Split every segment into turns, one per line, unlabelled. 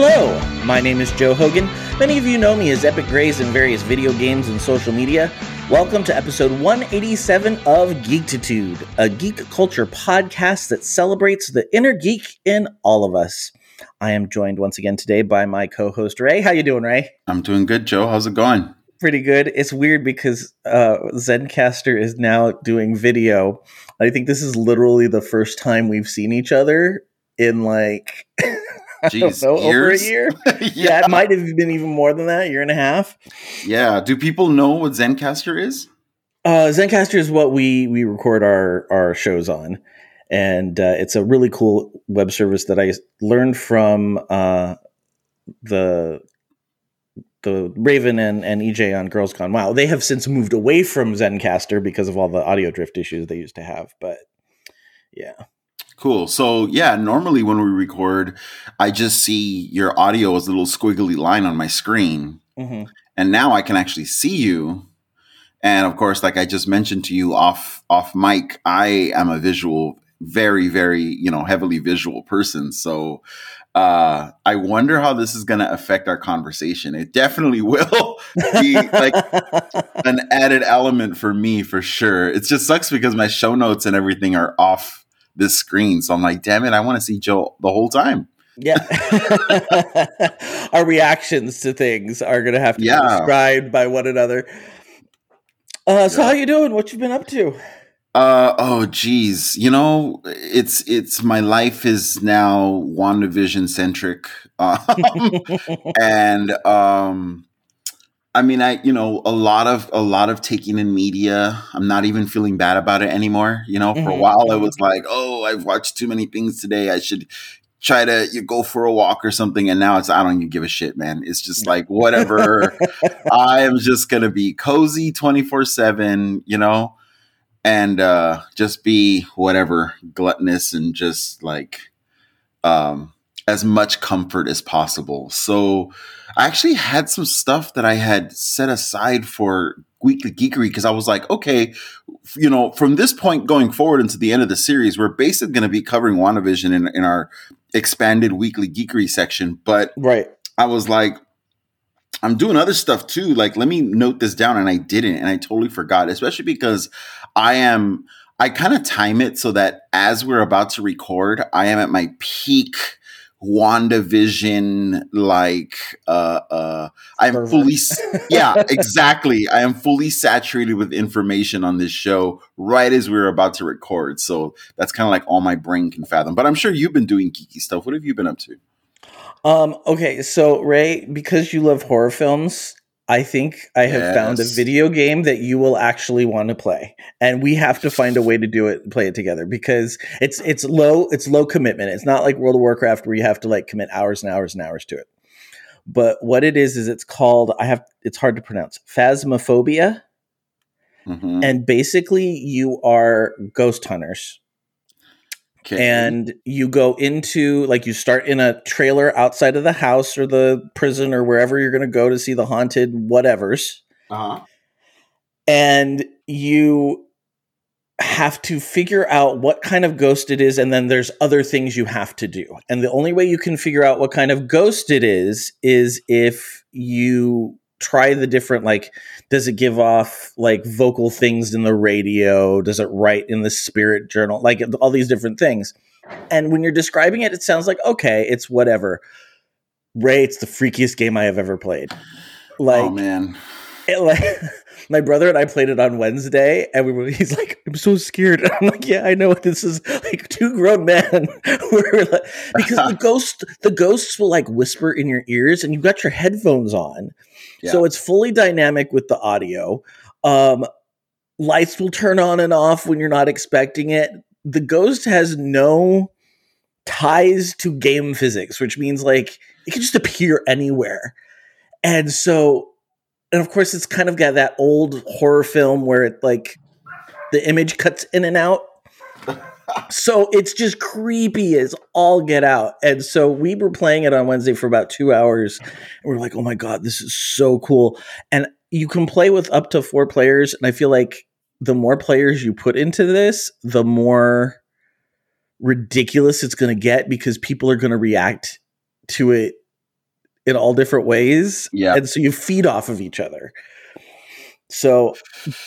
Hello, my name is Joe Hogan. Many of you know me as Epic Grays in various video games and social media. Welcome to episode 187 of Geektitude, a geek culture podcast that celebrates the inner geek in all of us. I am joined once again today by my co-host Ray. How you doing, Ray?
I'm doing good, Joe. How's it going?
Pretty good. It's weird because uh, Zencastr is now doing video. I think this is literally the first time we've seen each other in like
Jeez,
know, over a year.
yeah.
yeah, it might have been even more than that, year and a half.
Yeah. Do people know what Zencastr is?
Uh, Zencastr is what we we record our our shows on, and uh, it's a really cool web service that I learned from uh, the the Raven and, and EJ on Girls Gone Wow. They have since moved away from Zencastr because of all the audio drift issues they used to have. But yeah,
Cool. So yeah, normally when we record, I just see your audio as a little squiggly line on my screen.
hmm
And now I can actually see you. And of course, like I just mentioned to you off off mic, I am a visual, very, very, you know, heavily visual person. So uh I wonder how this is gonna affect our conversation. It definitely will be like an added element for me for sure. It just sucks because my show notes and everything are off this screen. So I'm like, damn it, I want to see Joe the whole time.
yeah. Our reactions to things are going to have to
Yeah.
be described by one another. Uh, so
Yeah.
how you doing? What you been up to?
Uh oh geez. You know, it's it's my life is now WandaVision centric. Um, and um I mean I you know a lot of a lot of taking in media. I'm not even feeling bad about it anymore. You know, for a
Mhm,
while I was like, "Oh, I've watched too many things today. I should try to you go for a walk or something." And now it's I don't even give a shit, man. It's just like whatever. I am just going to be cozy 24/7, you know, and uh just be whatever gluttonous and just like um as much comfort as possible. So I actually had some stuff that I had set aside for weekly geekery because I was like, okay, you know, from this point going forward into the end of the series, we're basically going to be covering WandaVision in, in our expanded weekly geekery section. But
right.
I was like, I'm doing other stuff too. Like, let me note this down. And I didn't. And I totally forgot, especially because I am, I kind of time it so that as we're about to record, I am at my peak WandaVision, like, uh, uh, I'm
Fervor.
fully, yeah, exactly. I am fully saturated with information on this show right as we were about to record. So that's kind of like all my brain can fathom. But I'm sure you've been doing geeky stuff. What have you been up to?
Um, okay, so Ray, because you love horror films, I think I have found a video game that you will actually want to play, and we have to find a way to do it, play it together because it's it's low it's low commitment. It's not like World of Warcraft where you have to like commit hours and hours and hours to it. But what it is is it's called I have it's hard to pronounce Phasmophobia,
Mhm.
and basically you are ghost hunters
Okay.
and you go into like you start in a trailer outside of the house or the prison or wherever you're going to go to see the haunted whatevers
uh-huh.
and you have to figure out what kind of ghost it is and then there's other things you have to do and the only way you can figure out what kind of ghost it is is if you try the different like does it give off like vocal things in the radio does it write in the spirit journal like all these different things and when you're describing it it sounds like okay it's whatever ray it's the freakiest game i have ever played oh, like
oh man.
it, like my brother and I played it on Wednesday, and we were. He's like, "I'm so scared." I'm like, "Yeah, I know. This is like two grown men." We're like, because the ghost, the ghosts will like whisper in your ears, and you've got your headphones on, so it's fully dynamic with the audio. Um, lights will turn on and off when you're not expecting it. The ghost has no ties to game physics, which means like it can just appear anywhere. And so, and of course, it's kind of got that old horror film where it like the image cuts in and out. So it's just creepy as all get out. And so we were playing it on Wednesday for about two hours. And we're like, oh my God, this is so cool. And you can play with up to four players. And I feel like the more players you put into this, the more ridiculous it's going to get because people are going to react to it in all different ways.
Yeah.
And so you feed off of each other. So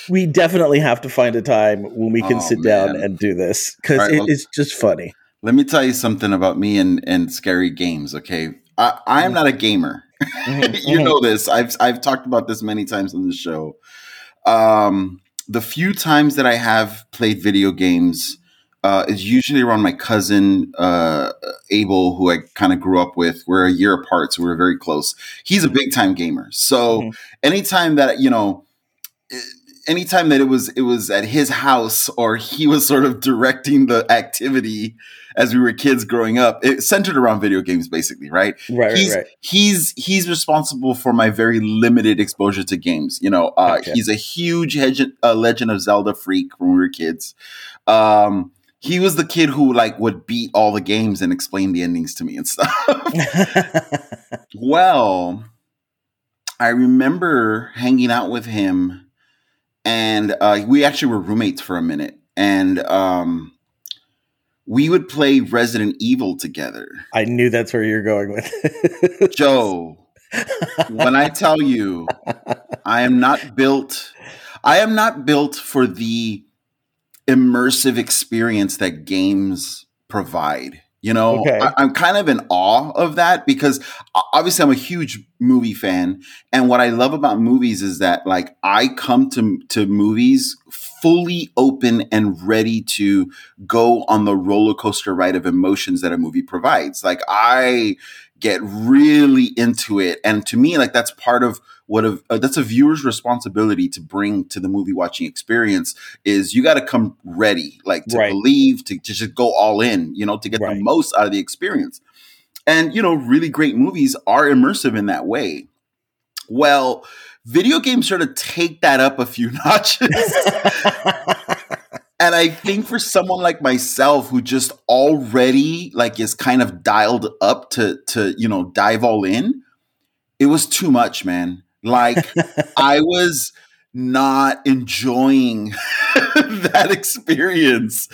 we definitely have to find a time when we can
Oh,
sit down and do this because
right,
it
well-
is just funny.
Let me tell you something about me and, and scary games, okay? I, I am not a gamer.
Mhm,
you know this. I've I've talked about this many times on the show. Um, the few times that I have played video games uh, is usually around my cousin uh, Abel, who I kind of grew up with. We're a year apart, so we're very close. He's a big time gamer. So
Mhm.
anytime that you know, anytime that it was it was at his house or he was sort of directing the activity as we were kids growing up, it centered around video games, basically, right?
Right, right,
he's
right.
he's he's responsible for my very limited exposure to games. You know, uh,
Gotcha.
he's a huge Legend, uh, Legend of Zelda freak when we were kids. Um, he was the kid who like would beat all the games and explain the endings to me and stuff. well, I remember hanging out with him, and uh, we actually were roommates for a minute, and um, we would play Resident Evil together.
I knew that's where you're going with.
Joe, when I tell you I am not built, I am not built for the immersive experience that games provide. You know,
Okay.
I, I'm kind of in awe of that because obviously I'm a huge movie fan, and what I love about movies is that like I come to to movies fully open and ready to go on the roller coaster ride of emotions that a movie provides. Like I get really into it, and to me, like that's part of what a, uh, that's a viewer's responsibility to bring to the movie watching experience is you got to come ready, like to
Right.
believe, to, to just go all in, you know, to get
Right.
the most out of the experience. And you know, really great movies are immersive in that way. Well, video games sort of take that up a few notches. and I think for someone like myself who just already like is kind of dialed up to to you know dive all in, it was too much, man. Like I was not enjoying that experience.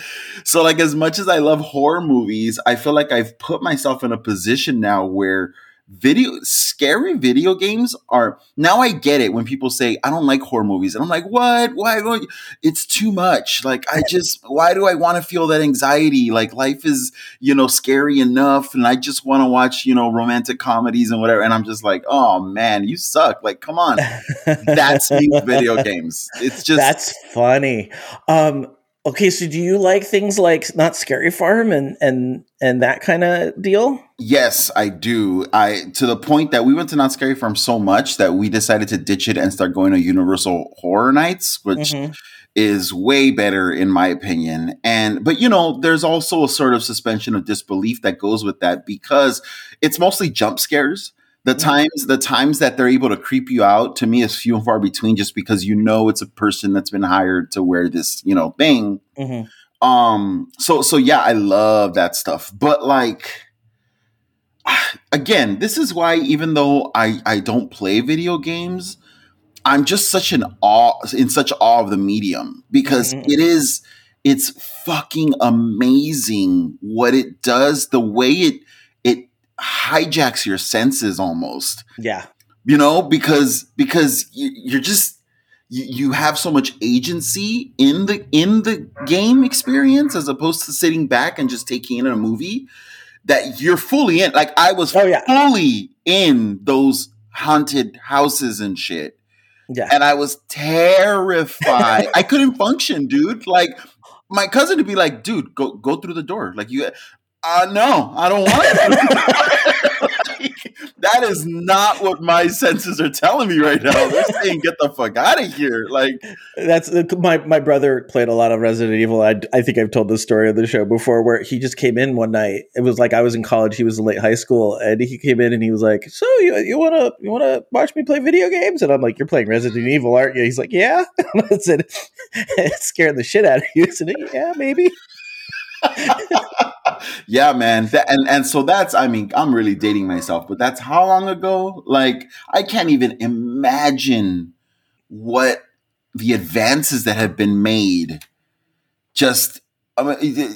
So like as much as I love horror movies, I feel like I've put myself in a position now where video scary video games are now I get it when people say I don't like horror movies. And I'm like what? Why don't it's too much. Like I just why do I want to feel that anxiety? Like life is you know scary enough and I just want to watch you know romantic comedies and whatever. And I'm just like oh man you suck. Like come on. That's me with video games. It's just
That's funny. Um, okay, so do you like things like Knott's Scary Farm and and and that kind of deal?
Yes, I do. I to the point that we went to Knott's Scary Farm so much that we decided to ditch it and start going to Universal Horror Nights, which
Mhm.
is way better in my opinion. And but you know, there's also a sort of suspension of disbelief that goes with that because it's mostly jump scares. The times the times that they're able to creep you out to me is few and far between just because you know it's a person that's been hired to wear this, you know, thing
Mhm.
um so so yeah i love that stuff but like again this is why even though i i don't play video games i'm just such an awe in such awe of the medium because
Mhm.
it is it's fucking amazing what it does the way it hijacks your senses almost
Yeah.
you know because because you, you're just you, you have so much agency in the in the game experience as opposed to sitting back and just taking in a movie that you're fully in like i was
Oh yeah.
fully in those haunted houses and shit
Yeah.
and i was terrified i couldn't function dude like my cousin would be like dude go go through the door like you uh no i don't want to that is not what my senses are telling me right now. They're saying, "Get the fuck out of here!" Like,
That's uh, my my brother played a lot of Resident Evil. I, I think I've told this story on the show before, where he just came in one night. It was like I was in college, he was in late high school, and he came in and he was like, "So you you want to you want to watch me play video games?" And I'm like, "You're playing Resident Evil, aren't you?" He's like, "Yeah." And I said, "It's scaring the shit out of you." I said, "Yeah, maybe."
yeah, man. And and so that's. I mean, I'm really dating myself, but that's how long ago? Like, I can't even imagine what the advances that have been made. Just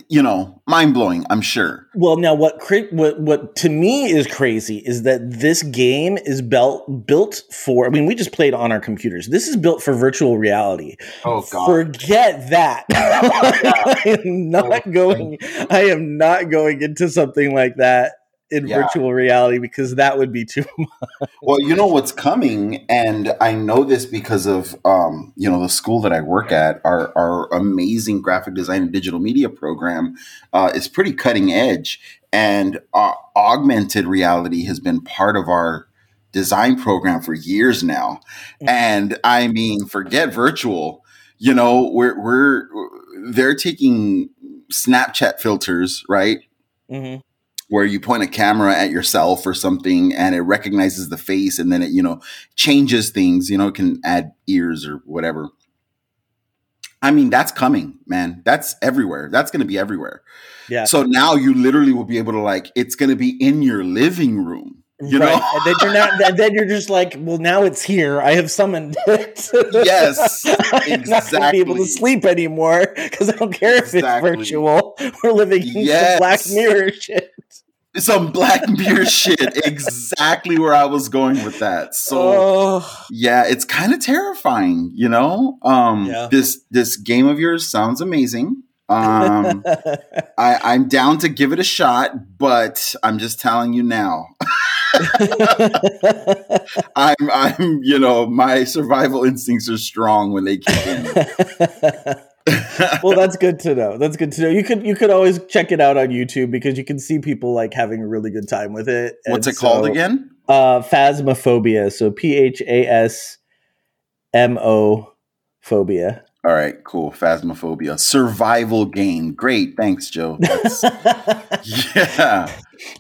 you know, mind blowing. I'm sure.
Well, now what, cra- what what to me is crazy is that this game is built built for. I mean, we just played on our computers. This is built for virtual reality.
Oh God!
Forget that. I am not oh, going. I am not going into something like that in
Yeah.
virtual reality because that would be too much.
Well, you know what's coming, and I know this because of um, you know the school that I work at. Our our amazing graphic design and digital media program uh, is pretty cutting edge, and uh, augmented reality has been part of our design program for years now. And I mean, forget virtual. You know, we're we're they're taking Snapchat filters, right?
Mm-hmm.
Where you point a camera at yourself or something and it recognizes the face and then it you know changes things you know it can add ears or whatever i mean that's coming man that's everywhere that's going to be everywhere
Yeah.
so now you literally will be able to like it's going to be in your living room you
right.
know
and then you're not. and Then you're just like, well, now it's here. I have summoned it.
Yes,
I'm not to be able to sleep anymore because I don't care if
Exactly.
it's virtual. We're living in
Yes.
some Black Mirror shit.
Some black mirror shit exactly where i was going with that so
oh,
Yeah, it's kind of terrifying, you know. Um,
Yeah.
This this game of yours sounds amazing. Um, I, I'm down to give it a shot, but I'm just telling you now. I'm I'm you know my survival instincts are strong when they kick in.
Well, that's good to know. That's good to know. You could you could always check it out on YouTube because you can see people like having a really good time with it.
What's
And
it called again?
Uh, phasmophobia. So P H A S M O phobia.
All right, cool. Phasmophobia, survival game. Great, thanks, Joe. Yeah,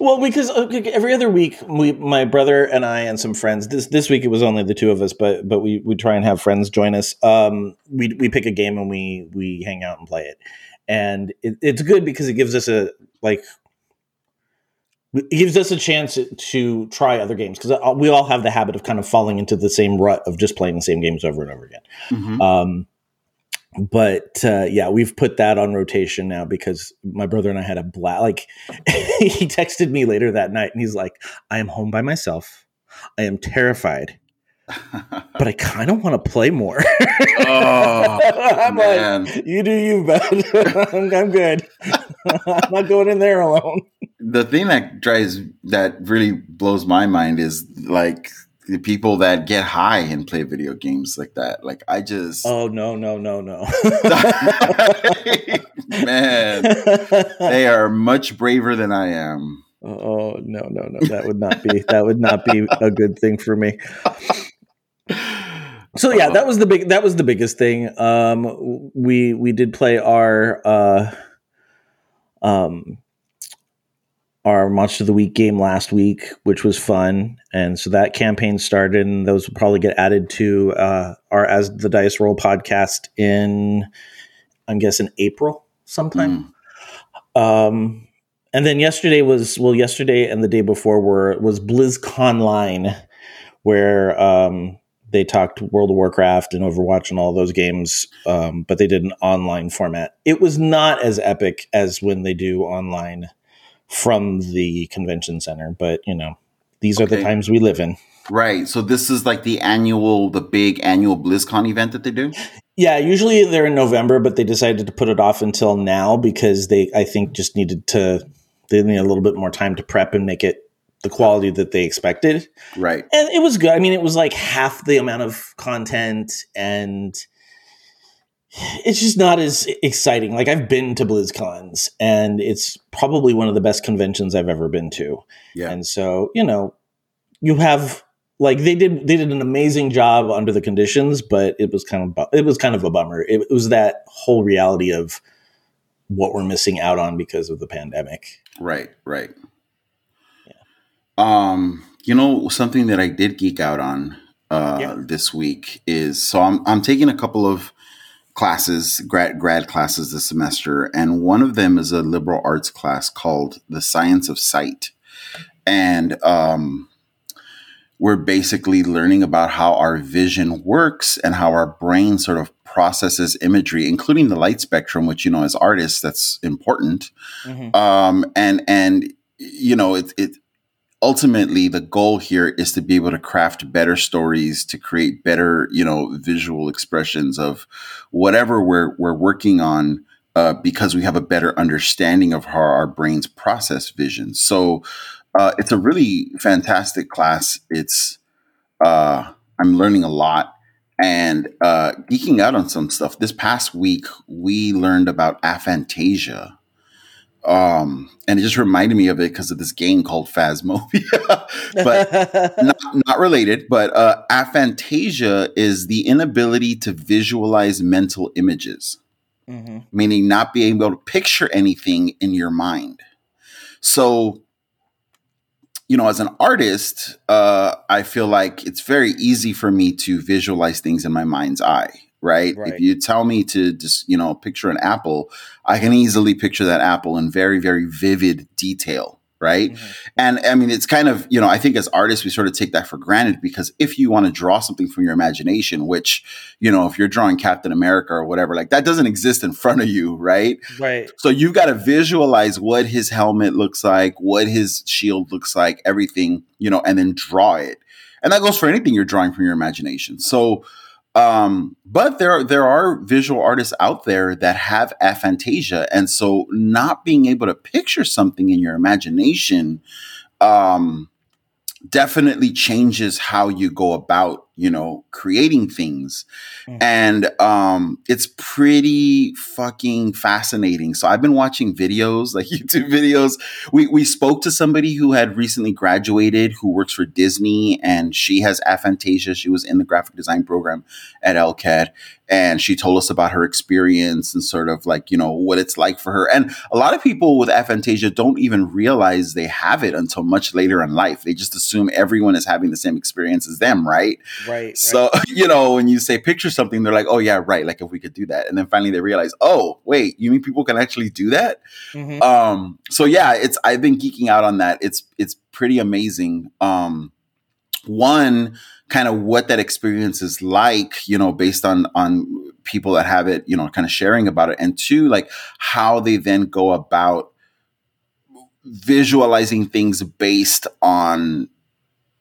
well, because every other week, we, my brother and I and some friends. This this week it was only the two of us, but but we we try and have friends join us. Um, we we pick a game and we we hang out and play it, and it, it's good because it gives us a like. It gives us a chance to try other games because we all have the habit of kind of falling into the same rut of just playing the same games over and over again.
Mhm.
Um, but uh, yeah, we've put that on rotation now because my brother and I had a blast. Like he texted me later that night and he's like, "I am home by myself. I am terrified, but I kind of want to play more."
oh
I'm
man.
like, "You do you, bud. I'm, I'm good. I'm not going in there alone."
the thing that drives that really blows my mind is like the people that get high and play video games like that. Like I just
Oh no, no, no, no.
man, they are much braver than I am.
Oh no, no, no. That would not be that would not be a good thing for me. So yeah, that was the big that was the biggest thing. Um we we did play our uh um our monster of the week game last week, which was fun. And so that campaign started and those will probably get added to uh our as the dice roll podcast in I'm guessing April sometime.
Mm.
Um, and then yesterday was well, yesterday and the day before were was BlizzConline, where um, they talked World of Warcraft and Overwatch and all those games, um, but they did an online format. It was not as epic as when they do online from the convention center, but you know, these are the times we live in.
Right. So this is like the annual, the big annual BlizzCon event that they do.
Yeah, usually they're in November, but they decided to put it off until now because they, I think, just needed to. They need a little bit more time to prep and make it the quality that they expected,
Right.
and it was good. I mean, it was like half the amount of content, and it's just not as exciting. Like I've been to BlizzCons, and it's probably one of the best conventions I've ever been to.
Yeah.
And so, you know, you have like they did they did an amazing job under the conditions, but it was kind of it was kind of a bummer. It, it was that whole reality of what we're missing out on because of the pandemic.
Right, right. Yeah. Um, you know, something that I did geek out on uh
Yeah.
this week is so I'm I'm taking a couple of classes, grad grad classes this semester, and one of them is a liberal arts class called The Science of Sight. And um we're basically learning about how our vision works and how our brain sort of processes imagery, including the light spectrum, which you know, as artists, that's important. Mm-hmm. Um, and and you know, it it ultimately the goal here is to be able to craft better stories to create better you know visual expressions of whatever we're we're working on uh, because we have a better understanding of how our brains process vision. So uh, it's a really fantastic class. It's uh, i'm learning a lot and uh, geeking out on some stuff. This past week we learned about aphantasia um, and it just reminded me of it because of this game called Phasmophobia, but not, not, related. But uh, aphantasia is the inability to visualize mental images, mm-hmm. meaning not being able to picture anything in your mind. So, you know, as an artist, uh, I feel like it's very easy for me to visualize things in my mind's eye right? right? If you tell me to just, you know, picture an apple, I can easily picture that apple in very, very vivid detail, right? Mm-hmm. And I mean, it's kind of, you know, I think as artists, we sort of take that for granted because if you want to draw something from your imagination, which, you know, if you're drawing Captain America or whatever, like that doesn't exist in front of you, right?
Right.
So you've got to visualize what his helmet looks like, what his shield looks like, everything, you know, and then draw it. And that goes for anything you're drawing from your imagination. So, um, but there there are visual artists out there that have aphantasia, and so not being able to picture something in your imagination um, definitely changes how you go about you know creating things. Mm-hmm. and um it's pretty fucking fascinating. So i've been watching videos like youtube videos. We we spoke to somebody who had recently graduated who works for disney and she has aphantasia. She was in the graphic design program at lcad and she told us about her experience and sort of like you know what it's like for her. And a lot of people with aphantasia don't even realize they have it until much later in life. They just assume everyone is having the same experience as them right
right
so
right.
you know when you say picture something they're like oh yeah right like if we could do that. And then finally they realize oh wait you mean people can actually do that? Mm-hmm. um so yeah it's i've been geeking out on that. It's it's pretty amazing. Um one kind of what that experience is like, you know, based on on people that have it, you know, kind of sharing about it, and two, like how they then go about visualizing things based on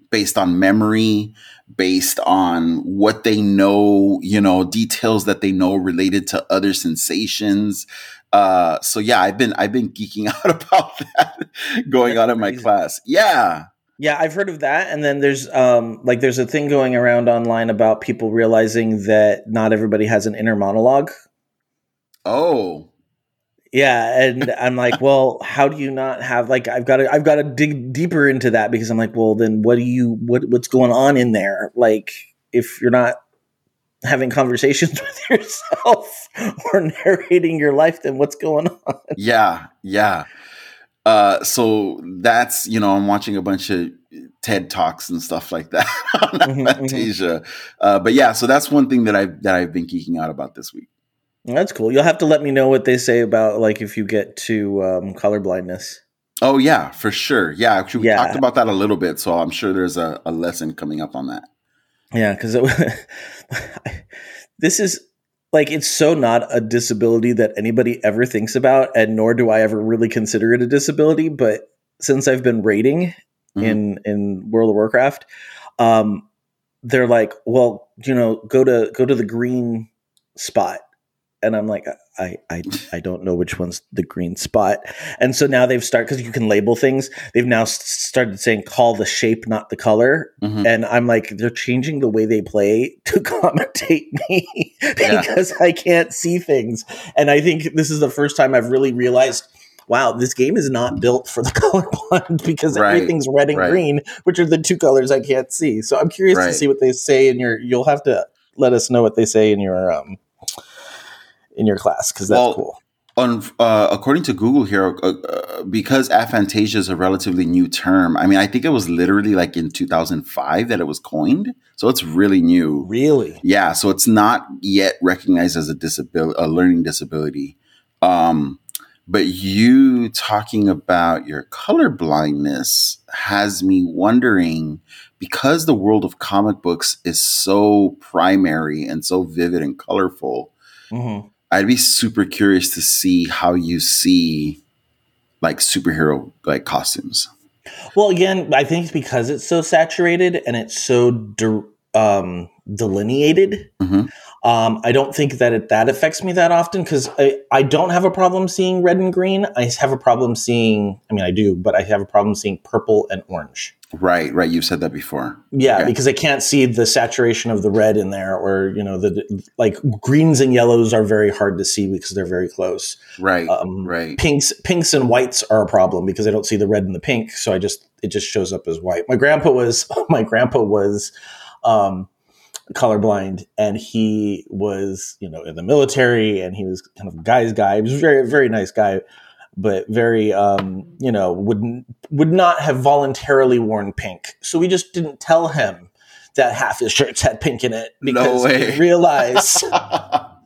based on memory based on what they know you know details that they know related to other sensations uh so yeah i've been i've been geeking out about that going That's on in my class yeah
yeah, I've heard of that. And then there's um like there's a thing going around online about people realizing that not everybody has an inner monologue.
Oh.
Yeah, and I'm like, well, how do you not have like I've got to I've got to dig deeper into that because I'm like, well, then what do you what what's going on in there? Like if you're not having conversations with yourself or narrating your life, then what's going on?
Yeah, yeah. Uh, so that's you know I'm watching a bunch of TED talks and stuff like that on mm-hmm, Fantasia. Mm-hmm. Uh, but yeah, so that's one thing that I that I've been geeking out about this week.
That's cool. You'll have to let me know what they say about like if you get to um, color blindness.
Oh yeah, for sure. Yeah, actually, we yeah. talked about that a little bit, so I'm sure there's a, a lesson coming up on that.
Yeah, because this is like it's so not a disability that anybody ever thinks about and nor do i ever really consider it a disability but since i've been raiding mm-hmm. in in world of warcraft um they're like well you know go to go to the green spot and I'm like, I, I, I don't know which one's the green spot. And so now they've started because you can label things. They've now started saying call the shape, not the color. Mm-hmm. And I'm like, they're changing the way they play to commentate me because yeah. I can't see things. And I think this is the first time I've really realized. Wow, this game is not built for the colorblind because right. everything's red and right. green, which are the two colors I can't see. So I'm curious right. to see what they say in your. You'll have to let us know what they say in your um, in your class because that's well, cool.
On, uh, according to Google here, uh, uh, because aphantasia is a relatively new term. I mean, I think it was literally like in 2005 that it was coined, so it's really new.
Really?
Yeah. So it's not yet recognized as a disability, a learning disability. Um, But you talking about your color blindness has me wondering because the world of comic books is so primary and so vivid and colorful. Mm-hmm. I'd be super curious to see how you see like superhero like costumes.
Well, again, I think it's because it's so saturated and it's so de- um, delineated. Mm-hmm. Um, I don't think that it, that affects me that often because I, I don't have a problem seeing red and green. I have a problem seeing, I mean, I do, but I have a problem seeing purple and orange.
Right, right. You've said that before.
Yeah, okay. because I can't see the saturation of the red in there, or you know, the like greens and yellows are very hard to see because they're very close.
Right, um, right.
Pinks, pinks and whites are a problem because I don't see the red and the pink, so I just it just shows up as white. My grandpa was my grandpa was um, colorblind, and he was you know in the military, and he was kind of a guy's guy. He was a very very nice guy but very um, you know would would not have voluntarily worn pink. So we just didn't tell him that half his shirts had pink in it because no we realized that,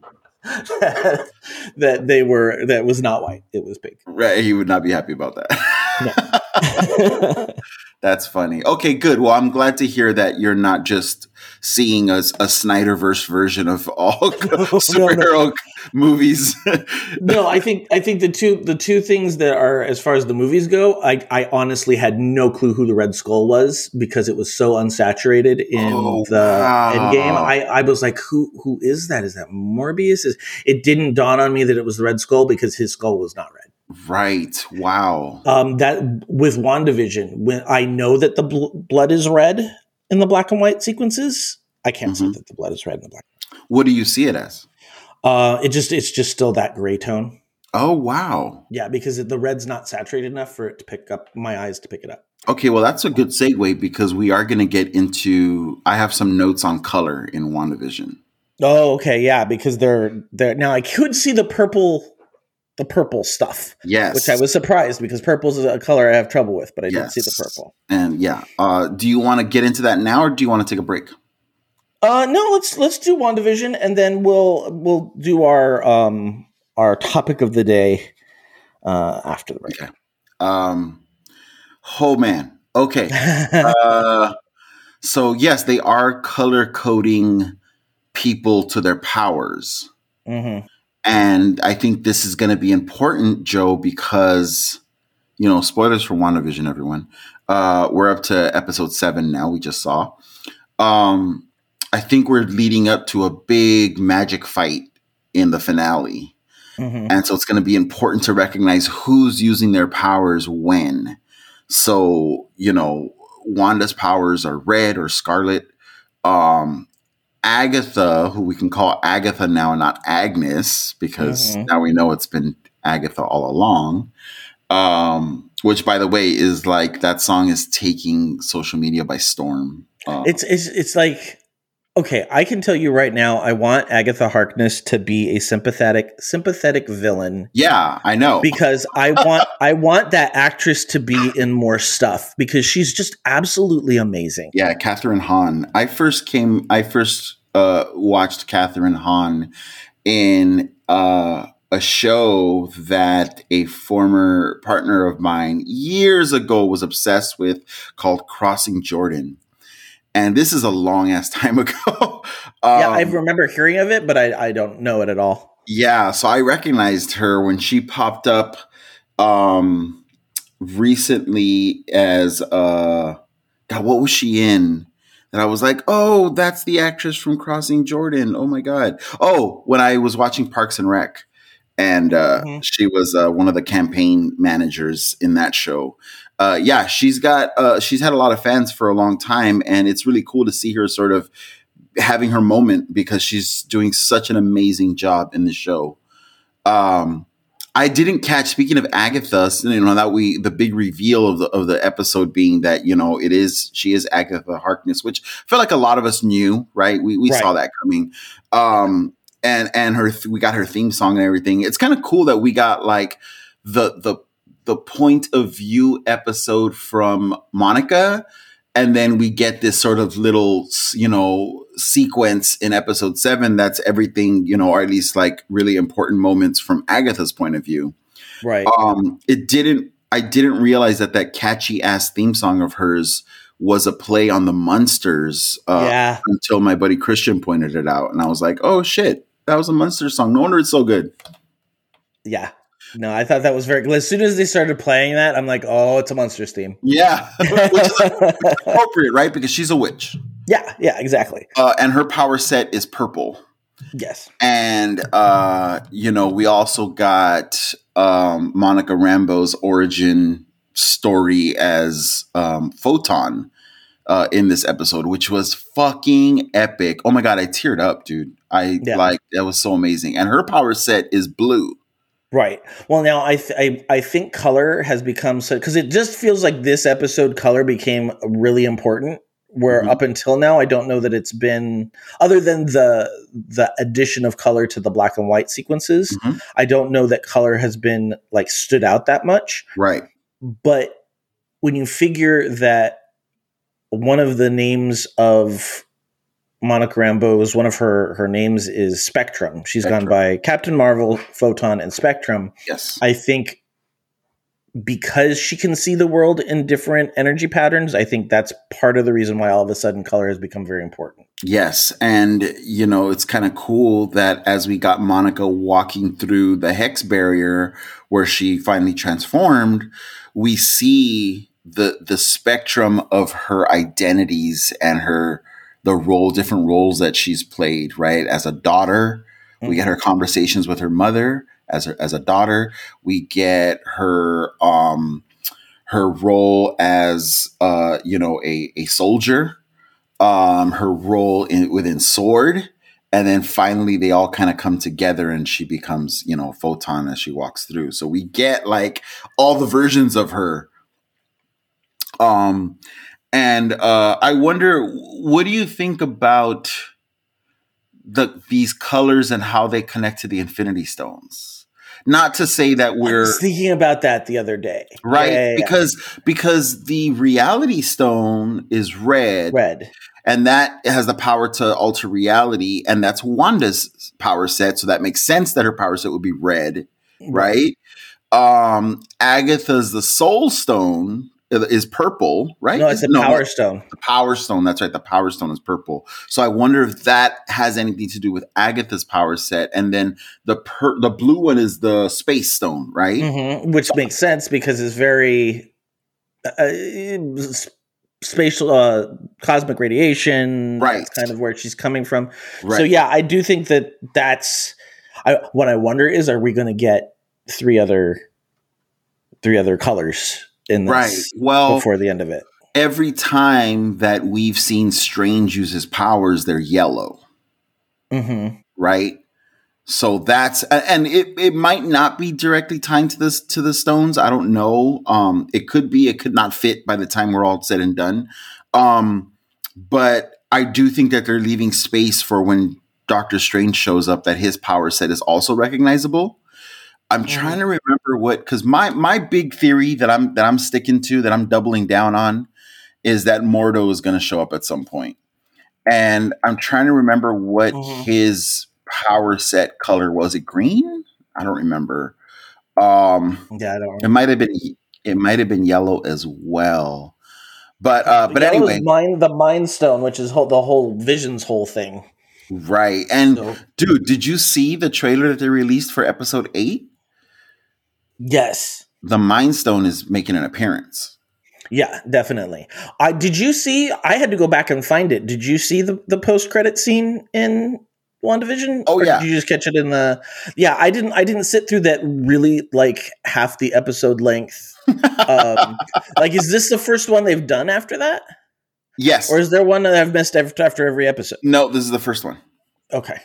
that they were that was not white. It was pink.
Right. He would not be happy about that. That's funny. Okay, good. Well, I'm glad to hear that you're not just seeing a, a Snyderverse version of all superhero no, no. movies.
no, I think I think the two the two things that are as far as the movies go, I, I honestly had no clue who the Red Skull was because it was so unsaturated in oh, the wow. Endgame. I, I was like, who who is that? Is that Morbius? Is it didn't dawn on me that it was the Red Skull because his skull was not red.
Right. Wow.
Um, that with WandaVision, when I know that the bl- blood is red in the black and white sequences, I can't mm-hmm. say that the blood is red in the black.
What do you see it as?
Uh, it just it's just still that gray tone.
Oh wow.
Yeah, because the red's not saturated enough for it to pick up my eyes to pick it up.
Okay, well that's a good segue because we are going to get into. I have some notes on color in WandaVision.
Oh, okay, yeah, because they're they're now I could see the purple the purple stuff.
Yes.
Which I was surprised because purple is a color I have trouble with, but I yes. did see the purple.
And yeah. Uh, do you want to get into that now or do you want to take a break?
Uh, no, let's let's do WandaVision and then we'll we'll do our um our topic of the day uh after the break.
Okay. Um oh man. Okay. uh so yes, they are color coding people to their powers. Mm-hmm. And I think this is going to be important, Joe, because, you know, spoilers for WandaVision, everyone. Uh, we're up to episode seven now, we just saw. Um, I think we're leading up to a big magic fight in the finale. Mm-hmm. And so it's going to be important to recognize who's using their powers when. So, you know, Wanda's powers are red or scarlet. Um, Agatha, who we can call Agatha now, and not Agnes, because mm-hmm. now we know it's been Agatha all along. Um, which, by the way, is like that song is taking social media by storm.
Uh, it's it's it's like okay, I can tell you right now, I want Agatha Harkness to be a sympathetic sympathetic villain.
Yeah, I know.
Because I want I want that actress to be in more stuff because she's just absolutely amazing.
Yeah, Kathryn Hahn. I first came I first uh watched Kathryn Hahn in uh a show that a former partner of mine years ago was obsessed with called Crossing Jordan and this is a long ass time ago. um,
yeah, I remember hearing of it, but I, I don't know it at all.
Yeah, so I recognized her when she popped up um, recently as uh, God, what was she in? And I was like, oh, that's the actress from Crossing Jordan. Oh my god. Oh, when I was watching Parks and Rec, and uh, mm-hmm. she was uh, one of the campaign managers in that show uh, yeah, she's got uh, she's had a lot of fans for a long time, and it's really cool to see her sort of having her moment because she's doing such an amazing job in the show. Um, I didn't catch. Speaking of Agatha, you know that we the big reveal of the of the episode being that you know it is she is Agatha Harkness, which I feel like a lot of us knew, right? We we right. saw that coming. Um, and and her we got her theme song and everything. It's kind of cool that we got like the the the point of view episode from Monica. And then we get this sort of little, you know, sequence in episode seven that's everything, you know, or at least like really important moments from Agatha's point of view.
Right.
Um, it didn't. I didn't realize that that catchy ass theme song of hers was a play on the Munsters. Uh,
yeah.
Until my buddy Christian pointed it out, and I was like, "Oh shit, that was a Munster song. No wonder it's so good."
Yeah. No, I thought that was very. As soon as they started playing that, I'm like, "Oh, it's a Munsters theme."
Yeah, which is appropriate, right? Because she's a witch.
Yeah. Yeah. Exactly.
Uh, and her power set is purple.
Yes.
And uh, you know, we also got um, Monica Rambeau's origin story as um, Photon uh, in this episode, which was fucking epic. Oh my god, I teared up, dude. I
Yeah.
like that was so amazing. And her power set is blue.
Right. Well, now I th- I I think color has become so because it just feels like this episode color became really important. Where
Mhm.
up until now, I don't know that it's been other than the the addition of color to the black and white sequences.
Mhm.
I don't know that color has been like stood out that much.
Right.
But when you figure that one of the names of Monica Rambeau's one of her her names is Spectrum. She's gone by Captain Marvel, Photon, and Spectrum.
Yes.
I think because she can see the world in different energy patterns, I think that's part of the reason why all of a sudden color has become very important.
Yes, and you know it's kind of cool that as we got Monica walking through the hex barrier where she finally transformed, we see the the spectrum of her identities and her the role different roles that she's played, right? As a daughter, we get her conversations with her mother as her, as a daughter. We get her um her role as uh you know a a soldier um her role in within S.W.O.R.D. and then finally they all kind of come together and she becomes you know photon as she walks through so we get like all the versions of her um and uh i wonder what do you think about the these colors and how they connect to the infinity stones not to say that we're
was thinking about that the other day.
right
Yeah, yeah, yeah.
because because the reality stone is red
red.
and that has the power to alter reality and that's wanda's power set so that makes sense that her power set would be red right um agatha's the soul stone is purple right
No, it's a
No,
power stone.
the power stone that's right the power stone is purple so i wonder if that has anything to do with agatha's power set and then the per- the blue one is the space stone right
Mhm, Which makes sense because it's very uh, s- spatial, uh, cosmic radiation.
Right.
That's kind of where she's coming from.
right
So yeah, I do think that that's. I, what I wonder is, are we going to get three other, three other colors in this
right well
before the end of it?
every time that we've seen Strange use his powers, they're yellow,
hmm
right? So that's and it, it might not be directly tied to this to the stones. I don't know. Um, it could be. It could not fit by the time we're all said and done. Um, but I do think that they're leaving space for when Doctor Strange shows up that his power set is also recognizable. I'm
Mhm.
trying to remember what because my my big theory that I'm that I'm sticking to that I'm doubling down on is that Mordo is going to show up at some point, and I'm trying to remember what
Mhm.
his power set color was. It green? I don't remember. Um,
Yeah, I don't.
it might have been it might have been yellow as well, but uh, but
Yellow
anyway,
mind the Mind Stone, which is whole, the whole Vision's whole thing.
right. And
So,
dude, did you see the trailer that they released for episode eight?
Yes,
The Mind Stone is making an appearance.
yeah, definitely. I did you see? I had to go back and find it. Did you see the the post credit scene in WandaVision?
Oh,
Or
yeah.
Did you just catch it in the? Yeah, I didn't. I didn't sit through that really like half the episode length. Um, like, is this the first one they've done after that,
yes.
or is there one that I've missed after, after every episode?
no, this is the first one.
Okay.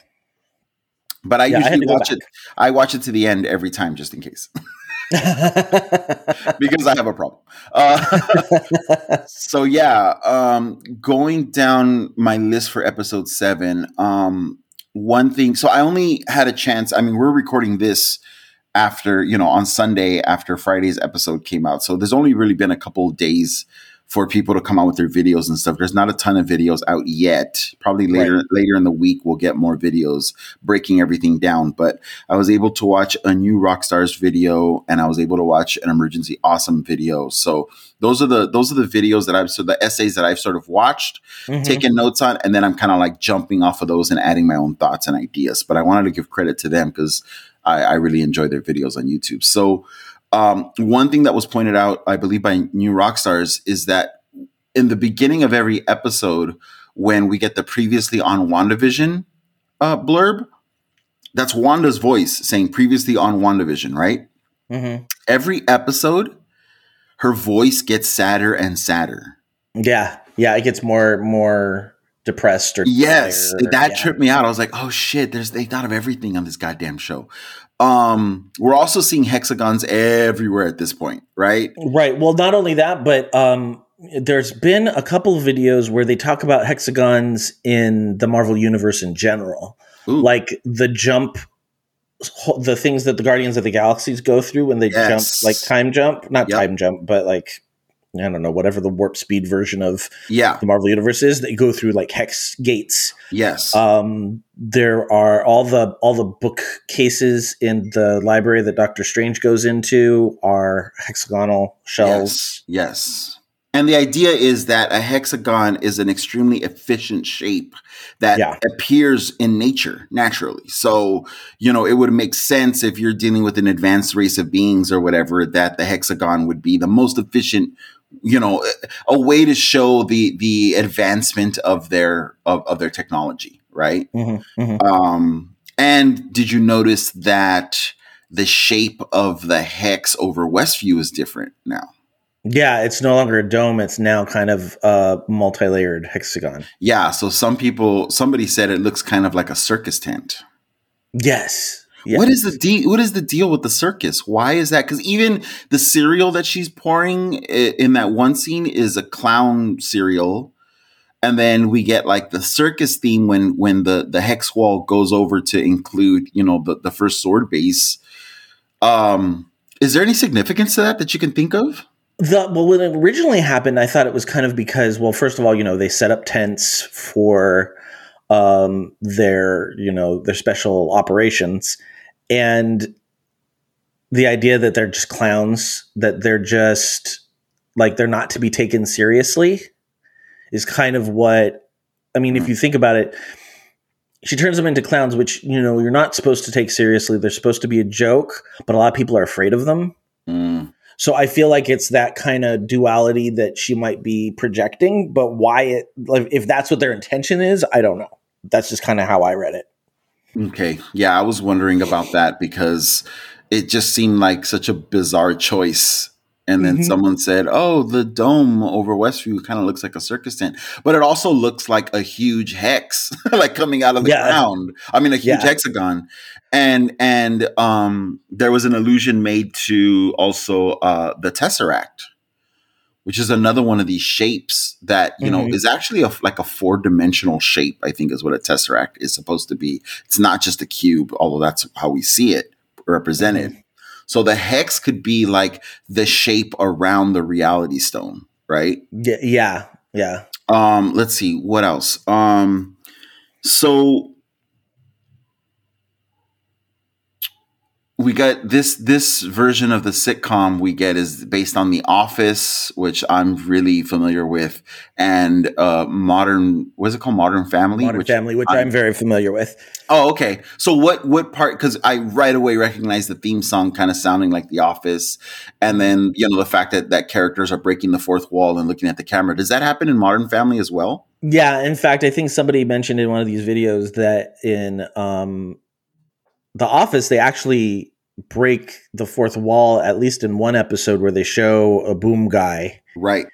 But I
Yeah,
usually
go
watch it. I watch it to the end every time, just in case, because I have a problem. Uh, so yeah, um, going down my list for episode seven. Um, one thing. So I only had a chance. I mean, we're recording this after you know on Sunday after Friday's episode came out. So there's only really been a couple days for people to come out with their videos and stuff. There's not a ton of videos out yet. Probably later right. later in the week we'll get more videos breaking everything down. But I was able to watch a new Rockstars video and I was able to watch an emergency awesome video. So those are the those are the videos that I've so the essays that I've sort of watched, mm-hmm. taken notes on, and then I'm kind of like jumping off of those and adding my own thoughts and ideas. But I wanted to give credit to them because I, I really enjoy their videos on YouTube. So um, one thing that was pointed out, I believe, by New Rockstars is that in the beginning of every episode, when we get the previously on WandaVision uh, blurb, that's Wanda's voice saying previously on WandaVision, right? Mm-hmm. Every episode, her voice gets sadder and sadder.
Yeah, yeah, it gets more more depressed or
yes, that yeah. tripped me out. I was like, oh shit, there's they thought of everything on this goddamn show. Um, we're also seeing hexagons everywhere at this point, right?
Right. Well, not only that, but um, there's been a couple of videos where they talk about hexagons in the Marvel universe in general, Ooh. like the jump, the things that the Guardians of the Galaxies go through when they yes. jump, like time jump, not yep. time jump, but like I don't know, whatever the warp speed version of
yeah.
the Marvel universe is, they go through like hex gates.
Yes.
Um, there are all the all the bookcases in the library that Doctor Strange goes into are hexagonal shells.
Yes. yes. And the idea is that a hexagon is an extremely efficient shape that yeah. appears in nature naturally. So, you know, it would make sense if you're dealing with an advanced race of beings or whatever, that the hexagon would be the most efficient you know a way to show the the advancement of their of, of their technology right? Mm-hmm, mm-hmm. um and did you notice that the shape of the hex over westview is different now?
Yeah it's no longer a dome it's now kind of a multi-layered hexagon.
Yeah so some people somebody said it looks kind of like a circus tent.
Yes
What is the deal? What is the deal with the circus? Why is that? Because even the cereal that she's pouring in that one scene is a clown cereal, and then we get like the circus theme when when the the hex wall goes over to include you know the the first S.W.O.R.D base. Um, is there any significance to that that you can think of?
The, well, when it originally happened, I thought it was kind of because, well, first of all, you know, they set up tents for um, their, you know, their special operations, and the idea that they're just clowns, that they're just like they're not to be taken seriously, is kind of what I mean. If you think about it, she turns them into clowns, which you know you're not supposed to take seriously. They're supposed to be a joke, but a lot of people are afraid of them. Mm. So I feel like it's that kind of duality that she might be projecting. But why it, like, if that's what their intention is, I don't know. That's just kind of how I read it.
Okay. Yeah, I was wondering about that because it just seemed like such a bizarre choice. And then mm-hmm. someone said, "Oh, the dome over Westview kind of looks like a circus tent, but it also looks like a huge hex, like coming out of the yeah. ground. I mean, a huge yeah. hexagon." And and um, there was an allusion made to also uh, the Tesseract, which is another one of these shapes that you mm-hmm. know is actually a, like a four dimensional shape. I think is what a tesseract is supposed to be. It's not just a cube, although that's how we see it represented. Mm-hmm. So the hex could be like the shape around the reality stone, right?
Yeah, yeah, yeah.
Um, let's see what else. Um, so we got this this version of the sitcom we get is based on The Office, which I'm really familiar with, and uh, Modern what's it called, Modern Family,
Modern which Family, which I'm, I'm, very familiar with.
Oh, okay. So what what part? Because I right away recognize the theme song, kind of sounding like The Office, and then you know the fact that that characters are breaking the fourth wall and looking at the camera. Does that happen in Modern Family as well?
Yeah, in fact, I think somebody mentioned in one of these videos that in um, the Office, they actually break the fourth wall at least in one episode where they show a boom guy.
Right.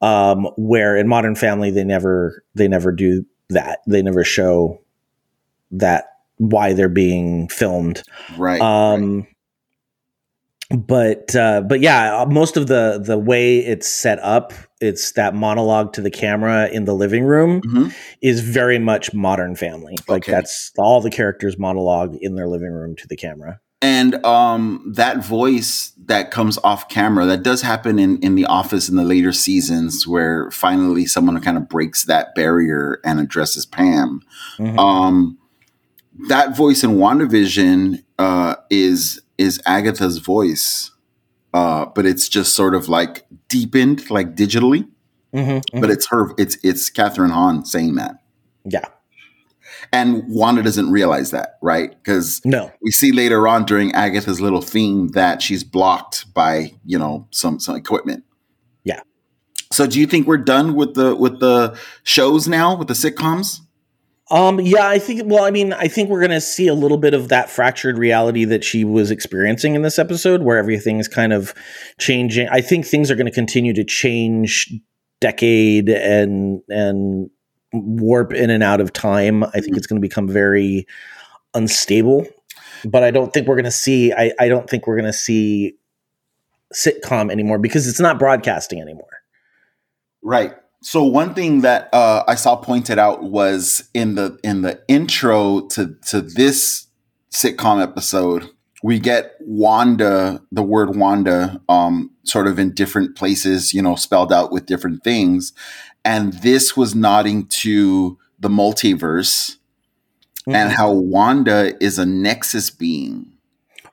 Um, where in Modern Family they never they never do that. They never show that why they're being filmed.
Right.
Um right but uh, but yeah, most of the the way it's set up, it's that monologue to the camera in the living room mm-hmm. is very much Modern Family. Like okay. that's all the characters monologue in their living room to the camera.
And um, that voice that comes off camera. That does happen in in the office in the later seasons, where finally someone kind of breaks that barrier and addresses Pam.
Mhm.
Um, that voice in WandaVision uh, is is Agatha's voice, uh, but it's just sort of like deepened, like digitally.
Mhm,
But it's her. It's it's Kathryn Hahn saying that,
yeah,
and Wanda doesn't realize that, right? Because
no,
we see later on during Agatha's little theme that she's blocked by you know some some equipment.
Yeah.
So do you think we're done with the with the shows now with the sitcoms?
Um, yeah, I think. Well, I mean, I think we're going to see a little bit of that fractured reality that she was experiencing in this episode, where everything's kind of changing. I think things are going to continue to change, decade and and warp in and out of time. I think it's going to become very unstable. But I don't think we're going to see. I, I don't think we're going to see sitcom anymore because it's not broadcasting anymore.
Right. So one thing that uh, I saw pointed out was in the in the intro to to this sitcom episode, we get Wanda, the word Wanda, um, sort of in different places, you know, spelled out with different things, and this was nodding to the multiverse and how Wanda is a Nexus being.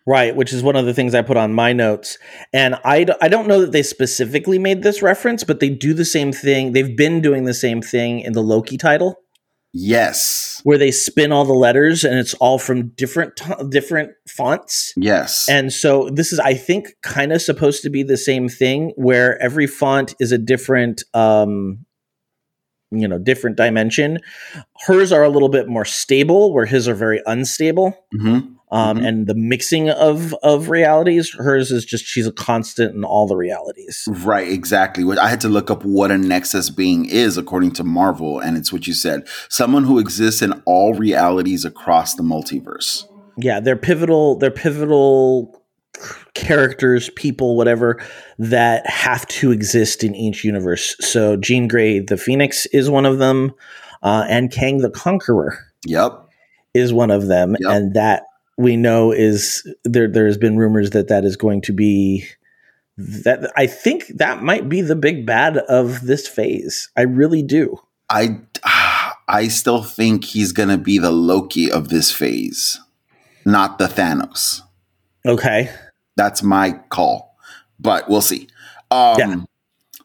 Right, which is one of the things I put on my notes. And I, d- I don't know that they specifically made this reference, but they do the same thing. They've been doing the same thing in the Loki title,
Yes.
where they spin all the letters and it's all from different t- different fonts.
Yes.
And so this is, I think, kind of supposed to be the same thing, where every font is a different, um, you know, different dimension. Hers are a little bit more stable, where his are very unstable.
Mhm.
Um,
Mhm.
and the mixing of of realities. Hers is just she's a constant in all the realities.
Right, exactly. I had to look up what a nexus being is according to Marvel, and it's what you said: someone who exists in all realities across the multiverse.
Yeah, they're pivotal. They're pivotal characters, people, whatever that have to exist in each universe. So Jean Grey, the Phoenix, is one of them, uh, and Kang the Conqueror
Yep.
is one of them,
Yep.
and that we know is there. There's been rumors that that is going to be. That I think that might be the big bad of this phase. I really do.
I I still think he's gonna be the Loki of this phase, not the Thanos.
Okay.
That's my call, but we'll see. Um,
Yeah.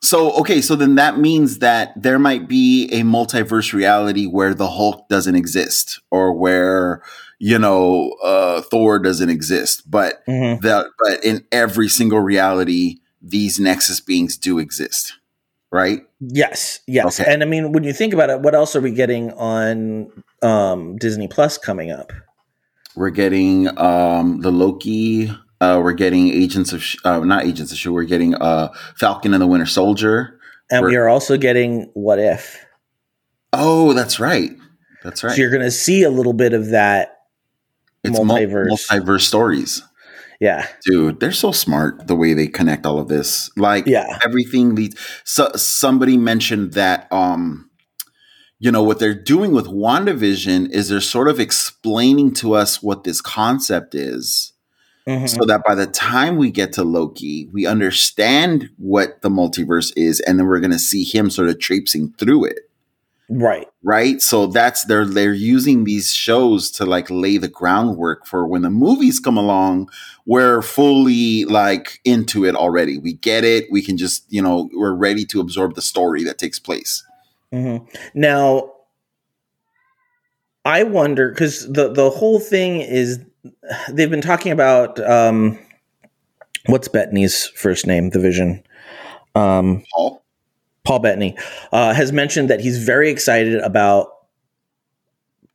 So okay, so then that means that there might be a multiverse reality where the Hulk doesn't exist, or where you know uh, Thor doesn't exist, but
Mhm.
that but in every single reality, these Nexus beings do exist, right?
Yes, yes.
Okay.
And I mean, when you think about it, what else are we getting on um, Disney Plus coming up?
We're getting um, the Loki. Uh, we're getting Agents of Sh- uh, not Agents of Shield. We're getting uh, Falcon and the Winter Soldier.
And we
We're-
also getting What If.
Oh, that's right. That's right.
So you're going to see a little bit of that.
it's mul-
multiverse.
multiverse stories.
Yeah.
Dude, they're so smart the way they connect all of this. Like
Yeah.
everything leads so somebody mentioned that um you know what they're doing with WandaVision is they're sort of explaining to us what this concept is
Mhm.
so that by the time we get to Loki, we understand what the multiverse is and then we're going to see him sort of traipsing through it.
Right.
right? So that's they're they're using these shows to like lay the groundwork for when the movies come along we're fully like into it already. We get it. We can just you know we're ready to absorb the story that takes place.
Hmm Now, I wonder because the the whole thing is they've been talking about um, what's Bettany's first name, the Vision. Um,
paul
Paul Bettany uh, has mentioned that he's very excited about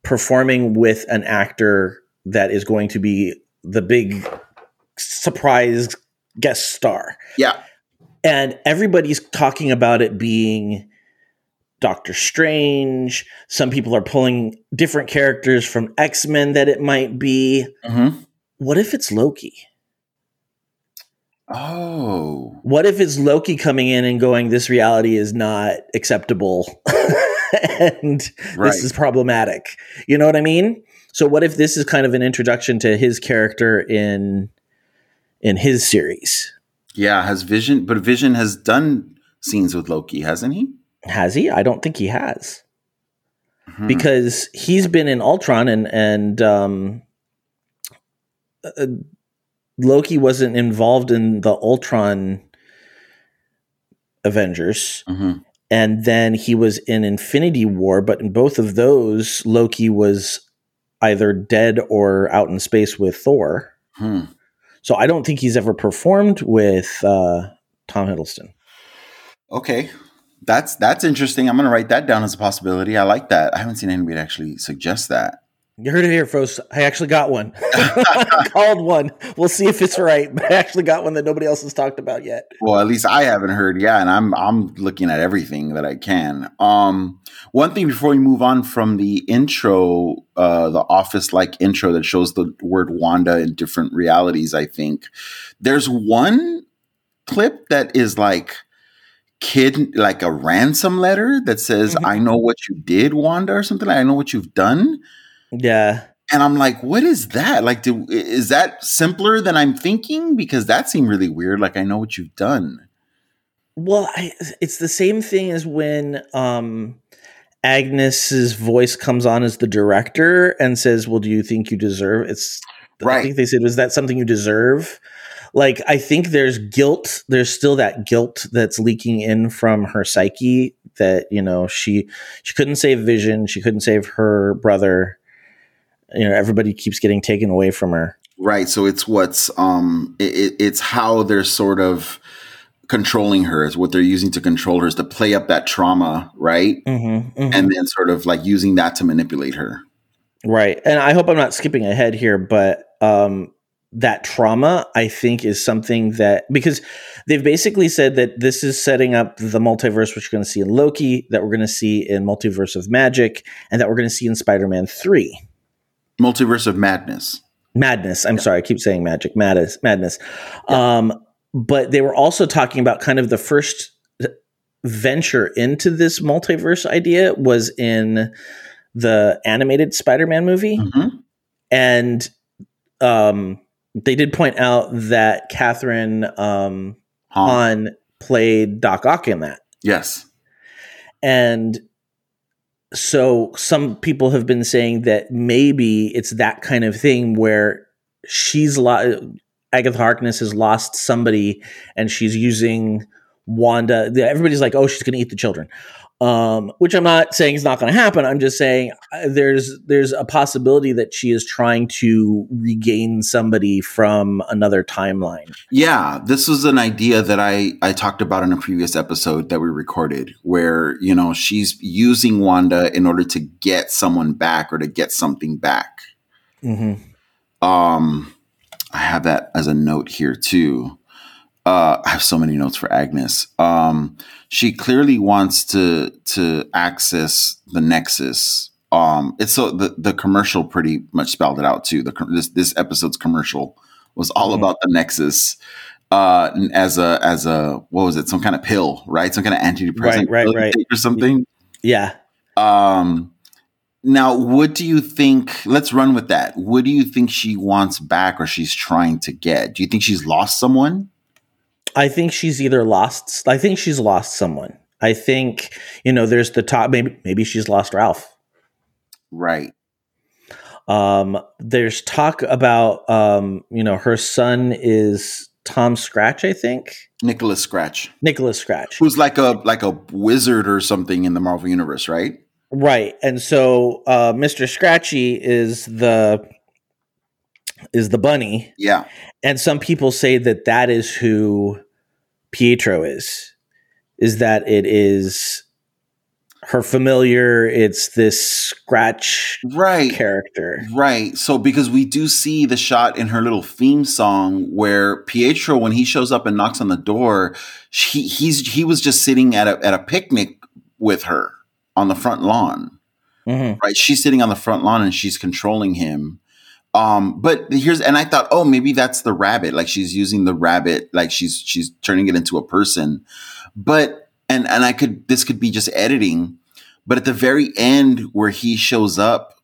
performing with an actor that is going to be the big surprise guest star.
yeah
And everybody's talking about it being Doctor Strange. Some people are pulling different characters from X Men that it might be.
Mhm.
What if it's Loki?
oh
What if it's Loki coming in and going, This reality is not acceptable and
right
this is problematic? You know what I mean? So, what if this is kind of an introduction to his character in in his series.
Yeah, has Vision, but Vision has done scenes with Loki, hasn't he?
Has he? I don't think he has. Hmm. Because he's been in Ultron and and um, uh, Loki wasn't involved in the Ultron Avengers. Mm-hmm. And then he was in Infinity War, but in both of those, Loki was either dead or out in space with Thor. Hmm. So I don't think he's ever performed with uh, Tom Hiddleston.
Okay, that's that's interesting. I'm going to write that down as a possibility. I like that. I haven't seen anybody actually suggest that.
You heard it here, folks. I actually got one. called one. We'll see if it's right, but I actually got one that nobody else has talked about yet.
Well, at least I haven't heard. Yeah, and I'm I'm looking at everything that I can. Um, one thing before we move on from the intro, uh, the office like intro that shows the word Wanda in different realities. I think there's one clip that is like kid like a ransom letter that says mm-hmm. i know what you did wanda or something like i know what you've done
yeah.
And I'm like, what is that? Like, do, is that simpler than I'm thinking? Because that seemed really weird. Like, I know what you've done.
Well, I, it's the same thing as when um, Agnes's voice comes on as the director and says, "Well, do you think you deserve?" It's right. I think they said, "Was that something you deserve?" Like, I think there's guilt. There's still that guilt that's leaking in from her psyche that you know she she couldn't save Vision, she couldn't save her brother, you know everybody keeps getting taken away from her
right so it's what's um it, it's how they're sort of controlling her is what they're using to control her is to play up that trauma right mm-hmm, mm-hmm. and then sort of like using that to manipulate her
right and i hope i'm not skipping ahead here but um that trauma i think is something that because they've basically said that this is setting up the multiverse which you're going to see in loki that we're going to see in multiverse of magic and that we're going to see in spider-man 3
Multiverse of Madness.
Madness. I'm yeah. sorry, I keep saying magic. Madness. Madness. Yeah. Um, but they were also talking about kind of the first venture into this multiverse idea was in the animated Spider-Man movie, mm-hmm. and um, they did point out that Kathryn um, Hahn played Doc Ock in that.
Yes,
and so some people have been saying that maybe it's that kind of thing where she's lo- Agatha Harkness has lost somebody and she's using Wanda. Everybody's like, "Oh, she's going to eat the children." Um, which I'm not saying is not going to happen. I'm just saying uh, there's there's a possibility that she is trying to regain somebody from another timeline.
Yeah, this was an idea that I I talked about in a previous episode that we recorded, where you know she's using Wanda in order to get someone back or to get something back. Mm-hmm. Um, I have that as a note here too. Uh, I have so many notes for Agnes. Um, she clearly wants to to access the nexus. Um it's so the the commercial pretty much spelled it out too. The this this episode's commercial was all mm-hmm. about the nexus uh as a as a what was it? Some kind of pill right? Some kind of antidepressant
right right, right.
or something?
Yeah.
Um now what do you think let's run with that. What do you think she wants back or she's trying to get? Do you think she's lost someone
I think she's either lost. I think she's lost someone. I think you know. There's the top. Maybe maybe she's lost Ralph.
Right.
Um. There's talk about um. You know, her son is Tom Scratch. I think
Nicholas Scratch.
Nicholas Scratch,
who's like a like a wizard or something in the Marvel universe, right?
Right. And so uh, Mr. Scratchy is the is the bunny.
Yeah.
And some people say that that is who Pietro is. Is that it is her familiar it's this scratch
right.
character.
Right. So because we do see the shot in her little theme song where pietro when he shows up and knocks on the door he he's he was just sitting at a at a picnic with her on the front lawn. Mm-hmm. right? She's sitting on the front lawn and she's controlling him um, but here's and I thought, oh, maybe that's the rabbit. Like she's using the rabbit, like she's she's turning it into a person. But and and I could this could be just editing, but at the very end where he shows up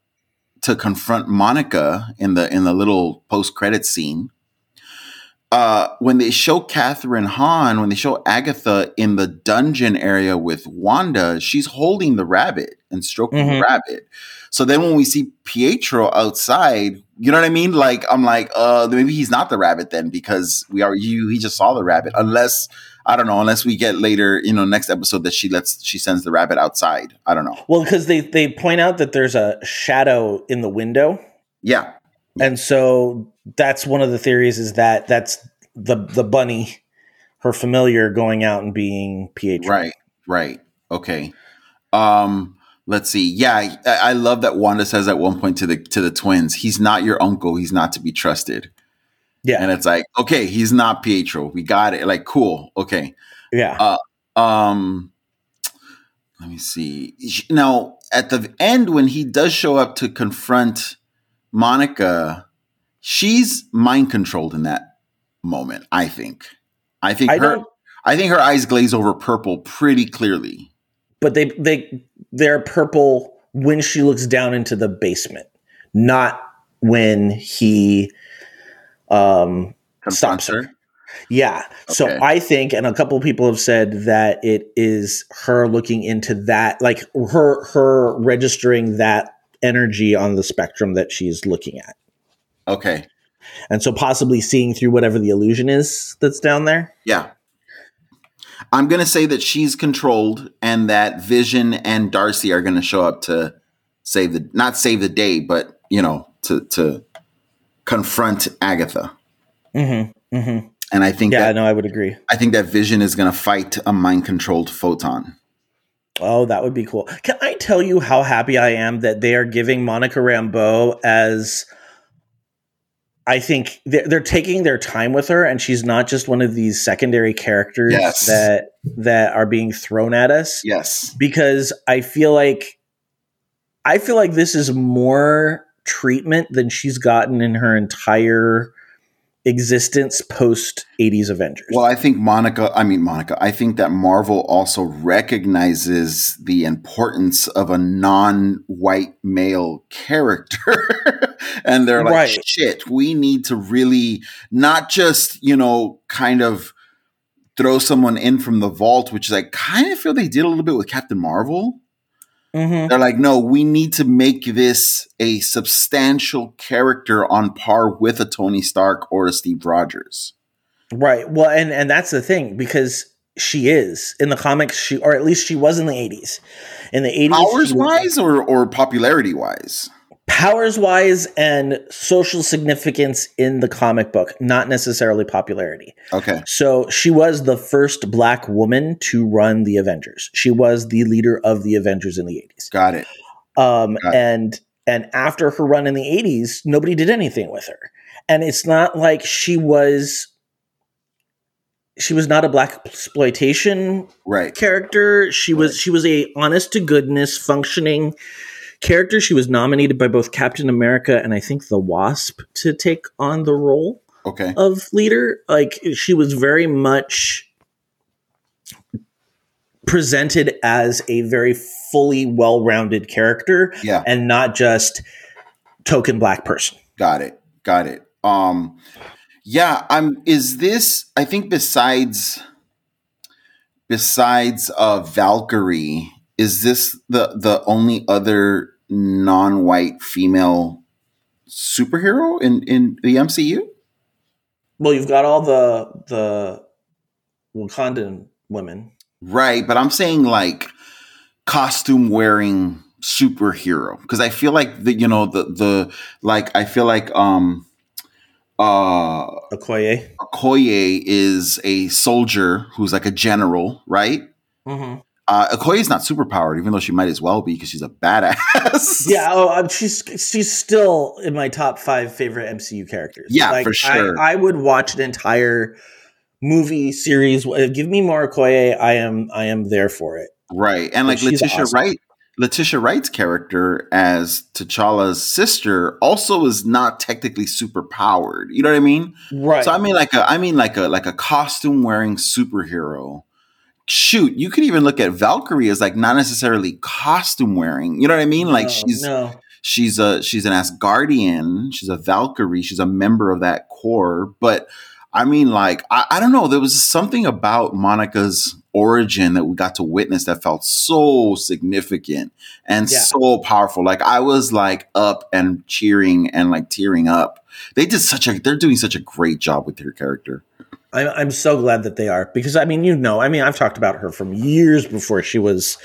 to confront Monica in the in the little post credit scene, uh, when they show Kathryn Hahn, when they show Agatha in the dungeon area with Wanda, she's holding the rabbit and stroking
Mhm.
the rabbit. So then when we see Pietro outside, you know what I mean? Like I'm like, uh, maybe he's not the rabbit then because we are you. He just saw the rabbit. Unless I don't know. Unless we get later, you know, next episode that she lets she sends the rabbit outside. I don't know.
Well, because they they point out that there's a shadow in the window,
Yeah,
and so that's one of the theories is that that's the the bunny, her familiar, going out and being Pietro.
Right, right. Okay. Um, let's see. Yeah, I, I love that Wanda says at one point to the to the twins, he's not your uncle, he's not to be trusted.
Yeah.
And it's like, okay, he's not Pietro. We got it. Like, cool. Okay.
Yeah.
Um let me see. Now, at the end when he does show up to confront Monica, she's mind controlled in that moment, I think. I think
I
her. I think her eyes glaze over purple pretty clearly.
But they they they're purple when she looks down into the basement, not when he um
Confronts
Stops her.
her.
Yeah. So I think, and a couple people have said that it is her looking into that, like her her registering that energy on the spectrum that she's looking at,
Okay.
and so possibly seeing through whatever the illusion is that's down there.
Yeah. I'm going to say that she's controlled and that Vision and Darcy are going to show up to save the not save the day, but you know, to to confront Agatha.
Mm-hmm. Mm-hmm.
And I think
Yeah,
that
no, I would agree.
I think that Vision is going to fight a mind controlled photon.
Oh, that would be cool. Can I tell you how happy I am that they are giving Monica Rambeau as I think they're, they're taking their time with her, and she's not just one of these secondary characters
Yes.
that that are being thrown at us.
Yes.
Because I feel like I feel like this is more treatment than she's gotten in her entire existence post 80s Avengers.
Well, I think Monica, I mean, Monica, I think that Marvel also recognizes the importance of a non white male character. and they're like,
Right.
shit, we need to really not just, you know, kind of throw someone in from the vault, which is I kind of feel they did a little bit with Captain Marvel.
Mhm.
They're like, no, we need to make this a substantial character on par with a Tony Stark or a Steve Rogers.
Right. Well, and and that's the thing because she is in the comics. She or at least she was in the eighties. In the eighties,
powers wise or or popularity wise
powers wise, and social significance in the comic book, not necessarily popularity.
okay
So she was the first black woman to run the Avengers. She was the leader of the Avengers in the eighties.
got it
Um,
Got it.
and and after her run in the 80s, nobody did anything with her. And it's not like she was she was not a blaxploitation
right
character. She was she was a honest to goodness functioning character. She was nominated by both Captain America and I think the Wasp to take on the role
okay
of leader. Like she was very much presented as a very fully well-rounded character
yeah
and not just token black person.
got it got it um yeah i'm is this i think besides besides uh valkyrie is this the the only other non-white female superhero in in the mcu
Well, you've got all the the Wakandan women.
Right, but I'm saying like costume wearing superhero because I feel like the you know the the like I feel like um uh
Okoye.
Okoye is a soldier who's like a general, right?
Mm-hmm.
Uh, Okoye is not superpowered, even though she might as well be because she's a badass.
Yeah, oh, um, she's she's still in my top five favorite MCU characters.
Yeah, for sure.
I, I would watch an entire movie series. Uh, Give me more Okoye. I am I am there for it.
right. And like Letitia
awesome.
Wright, Letitia Wright's character as T'Challa's sister also is not technically super powered. You know what I mean?
Right.
So I mean like a I mean like a like a costume wearing superhero. Shoot, you could even look at Valkyrie as like not necessarily costume wearing. You know what I mean? Like
No,
she's
no.
she's a she's an Asgardian, she's a Valkyrie, she's a member of that corps, but I mean, like, I, I don't know. There was something about Monica's origin that we got to witness that felt so significant and
Yeah.
so powerful. Like, I was like up and cheering and like tearing up. They did such a, they're doing such a great job with her character.
I'm, I'm so glad that they are because I mean, you know, I mean, I've talked about her from years before she was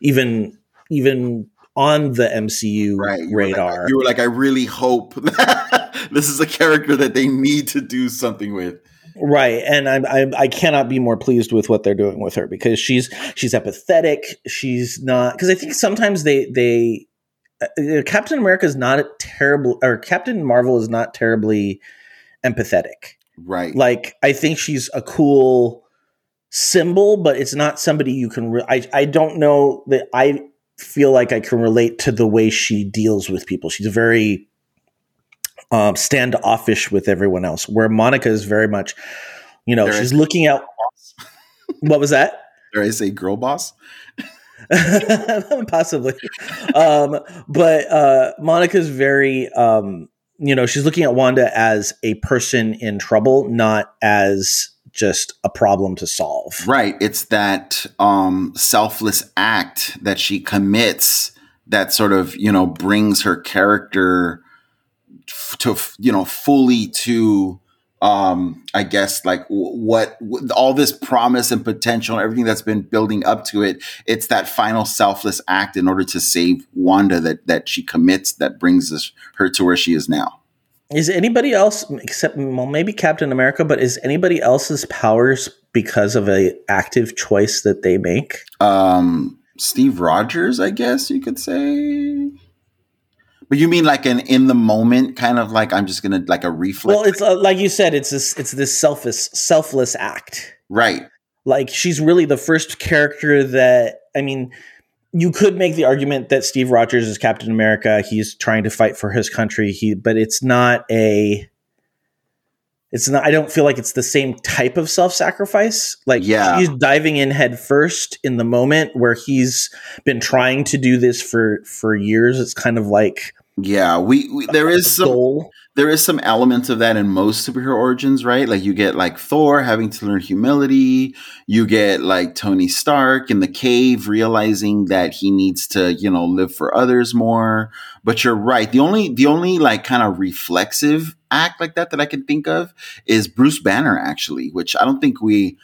even even on the MCU
Right. You were like-
radar.
you were like, I really hope this is a character that they need to do something with.
Right, and I'm, I'm I cannot be more pleased with what they're doing with her because she's she's empathetic. She's not because I think sometimes they they uh, Captain America is not a terrible or Captain Marvel is not terribly empathetic.
Right.
Like I think she's a cool symbol, but it's not somebody you can. Re- I I don't know that I feel like I can relate to the way she deals with people. She's very um, standoffish with everyone else, where Monica is very much, you know,
There
she's looking out. What was that?
Dare I say girl boss?
Possibly. Um, but uh, Monica's very, um, you know, she's looking at Wanda as a person in trouble, not as just a problem to solve.
Right. It's that um, selfless act that she commits that sort of, you know, brings her character to, you know, fully to, um, I guess, like w- what all this promise and potential, and everything that's been building up to it. It's that final selfless act in order to save Wanda that that she commits that brings us, her to where she is now.
Is anybody else, except well, maybe Captain America, but is anybody else's powers because of a active choice that they make?
um Steve Rogers, I guess you could say. But you mean like an in the moment kind of like I'm just gonna like a reflex,
Well, it's uh, like you said, it's this, it's this selfless, selfless act.
right?
like she's really the first character that I mean you could make the argument that Steve Rogers is Captain America he's trying to fight for his country he but it's not a it's not I don't feel like it's the same type of self-sacrifice like
Yeah.
he's diving in head first in the moment where he's been trying to do this for for years it's kind of like
Yeah, we, we there is some
goal
there is some elements of that in most superhero origins, right? Like you get like Thor having to learn humility. You get like Tony Stark in the cave realizing that he needs to, you know, live for others more. But you're right. The only the only like kind of reflexive act like that that I can think of is Bruce Banner actually, which I don't think we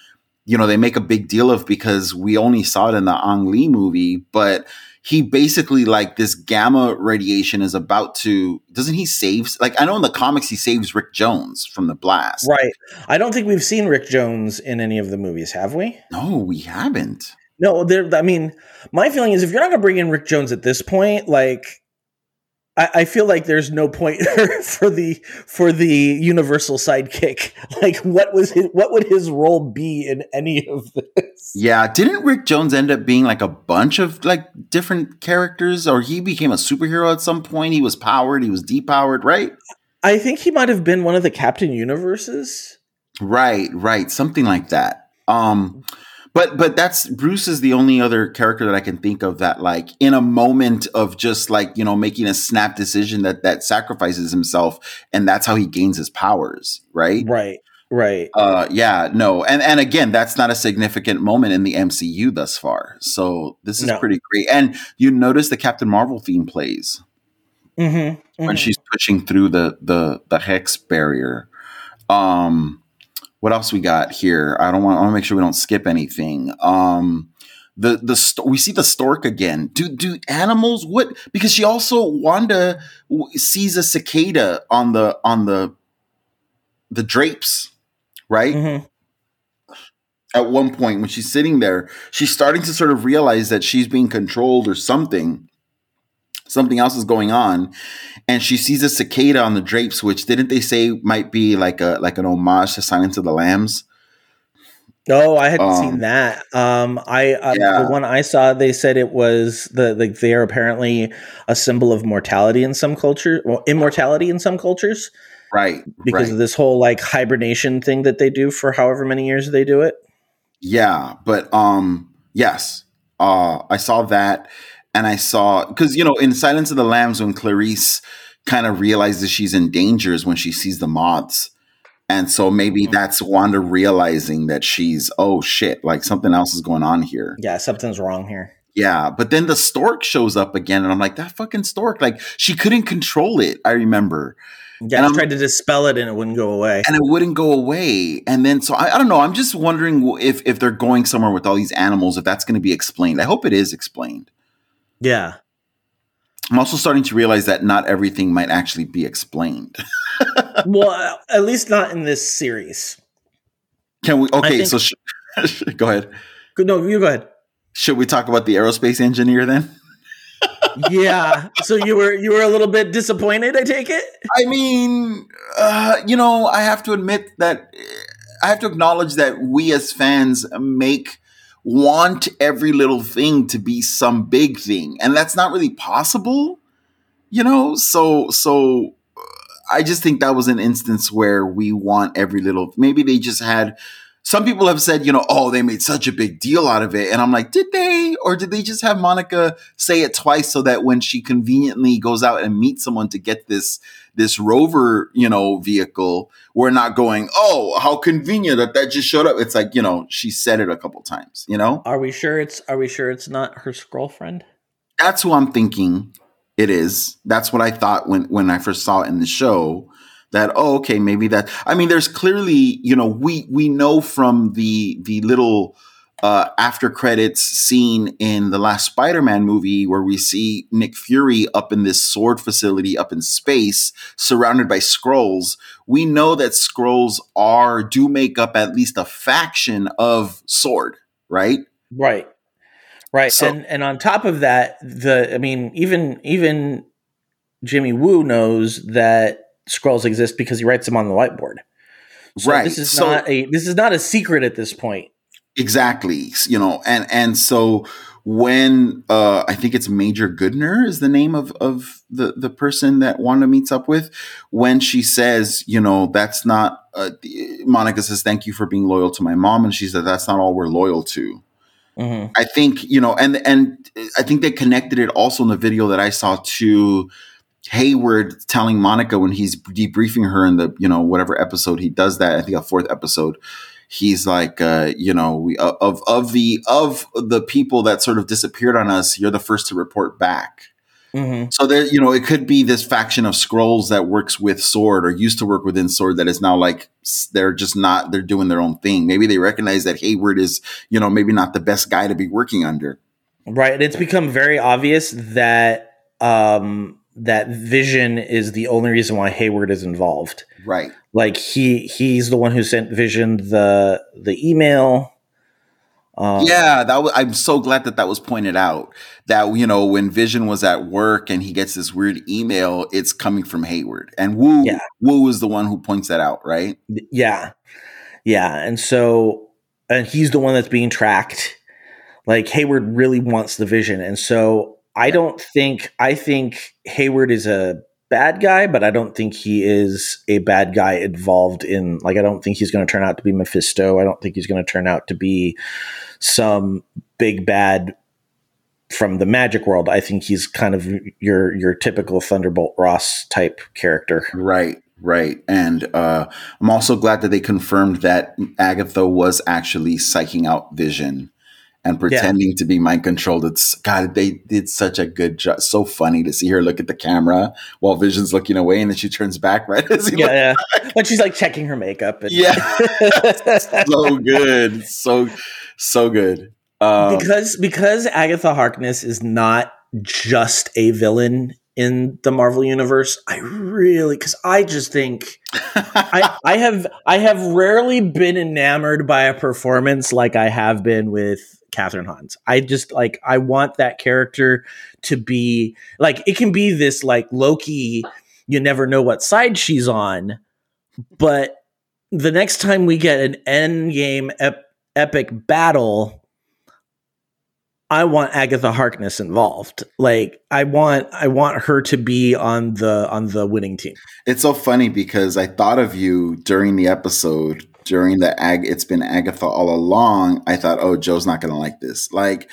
you know, they make a big deal of because we only saw it in the Ang Lee movie, but he basically like this gamma radiation is about to doesn't he save like I know in the comics he saves Rick Jones from the blast.
right I don't think we've seen Rick Jones in any of the movies have we
No, we haven't.
No, there. I mean, my feeling is if you're not going to bring in Rick Jones at this point, like, I, I feel like there's no point for the for the universal sidekick. Like, what was his, what would his role be in any of this?
Yeah, didn't Rick Jones end up being like a bunch of like different characters or he became a superhero at some point? He was powered, he was depowered, right?
I think he might have been one of the Captain Universes.
Right, right, something like that. Um but but that's Bruce is the only other character that I can think of that like in a moment of just like, you know, making a snap decision that that sacrifices himself and that's how he gains his powers, right?
Right. Right.
Uh yeah, no. And and again, that's not a significant moment in the MCU thus far. So this is
No.
pretty great. And you notice the Captain Marvel theme plays
Mm-hmm,
when she's pushing through the the the hex barrier. Um, what else we got here? I don't want. I want to make sure we don't skip anything. Um, the the st- we see the stork again. Do do animals what? Because she also Wanda w- sees a cicada on the on the the drapes, right?
Mhm.
At one point when she's sitting there, she's starting to sort of realize that she's being controlled or something. Something else is going on, and she sees a cicada on the drapes, which didn't they say might be like a like an homage to Silence of the Lambs?
Oh, I hadn't
Um,
seen that. Um, I uh,
Yeah.
the one I saw, they said it was the like they are apparently a symbol of mortality in some cultures, well, immortality in some cultures,
Right,
because
right.
of this whole like hibernation thing that they do for however many years they do it.
Yeah, but um yes. Uh I saw that and I saw cuz you know in Silence of the Lambs when Clarice kind of realizes she's in danger is when she sees the moths And so maybe
Mhm.
that's Wanda realizing that she's, oh shit, like something else is going on here.
Yeah, something's wrong here.
Yeah. But then the stork shows up again, and I'm like, that fucking stork, like she couldn't control it. I remember.
Yeah,
And
I tried to dispel it and it wouldn't go away.
And it wouldn't go away. And then, so I, I don't know. I'm just wondering if, if they're going somewhere with all these animals, if that's going to be explained. I hope it is explained.
Yeah.
I'm also starting to realize that not everything might actually be explained.
well, at least not in this series.
Can we? Okay,
think-
so sh- go ahead.
No, you go ahead.
Should we talk about the aerospace engineer then?
Yeah. so you were you were a little bit disappointed. I take it.
I mean, uh, you know, I have to admit that I have to acknowledge that we as fans make want every little thing to be some big thing, and that's not really possible. You know, so so uh, I just think that was an instance where we want every little. Maybe they just had. Some people have said, you know, oh, they made such a big deal out of it, and I'm like, did they, or did they just have Monica say it twice so that when she conveniently goes out and meets someone to get this this rover, you know, vehicle, we're not going, oh, how convenient that that just showed up. It's like, you know, she said it a couple times, you know?
Are we sure it's Are we sure it's not her girlfriend?
That's who I'm thinking it is. That's what I thought when when I first saw it in the show. That oh, okay, maybe that. I mean, there's clearly, you know, we we know from the the little uh, after credits scene in the last Spider-Man movie where we see Nick Fury up in this S.W.O.R.D facility up in space, surrounded by Skrulls. We know that Skrulls are do make up at least a faction of S.W.O.R.D, right?
Right. Right.
So-
and and on top of that, the I mean, even even Jimmy Woo knows that Skrulls exist because he writes them on the whiteboard. So
Right.
This is
So-
not a this is not a secret at this point.
Exactly. You know, and and so when uh I think it's Major Goodner is the name of of the the person that Wanda meets up with when she says, you know, that's not uh, Monica says thank you for being loyal to my mom and she said that's not all we're loyal to.
Mhm.
I think, you know, and and I think they connected it also in the video that I saw to Hayward telling Monica when he's debriefing her in the, you know, whatever episode he does that, I think a fourth episode, he's like, uh, you know, we uh, of of the of the people that sort of disappeared on us, you're the first to report back.
Mhm.
So there, you know, it could be this faction of Skrulls that works with S.W.O.R.D or used to work within S.W.O.R.D that is now like they're just not they're doing their own thing. Maybe they recognize that Hayward is, you know, maybe not the best guy to be working under.
Right. And it's become very obvious that um that Vision is the only reason why Hayward is involved.
Right.
Like he he's the one who sent Vision the the email. Um,
Yeah, that was, I'm so glad that that was pointed out. That you know, when Vision was at work and he gets this weird email, it's coming from Hayward, and Woo
Yeah.
Woo is the one who points that out, right?
Yeah. Yeah. And so, and he's the one that's being tracked. Like Hayward really wants the vision. And so I don't think, I think Hayward is a bad guy, but I don't think he is a bad guy involved in, like, I don't think he's going to turn out to be Mephisto. I don't think he's going to turn out to be some big bad from the magic world. I think he's kind of your, your typical Thunderbolt Ross type character.
Right, right. And uh, I'm also glad that they confirmed that Agatha was actually psyching out Vision and pretending to be mind controlled. It's God, they did such a good job. So funny to see her look at the camera while Vision's looking away, and then she turns back right as he
Yeah, yeah. But she's like checking her makeup. And
Yeah, so good, so so good. Um,
because because Agatha Harkness is not just a villain in the Marvel universe. I really because I just think I I have I have rarely been enamored by a performance like I have been with Kathryn Hahn's. I just like I want that character to be like it can be this like Loki. You never know what side she's on, but the next time we get an end game ep- epic battle I want Agatha Harkness involved. Like I want I want her to be on the on the winning team.
It's so funny because I thought of you during the episode, during the ag it's been Agatha all along. I thought, oh, Joe's not gonna like this. Like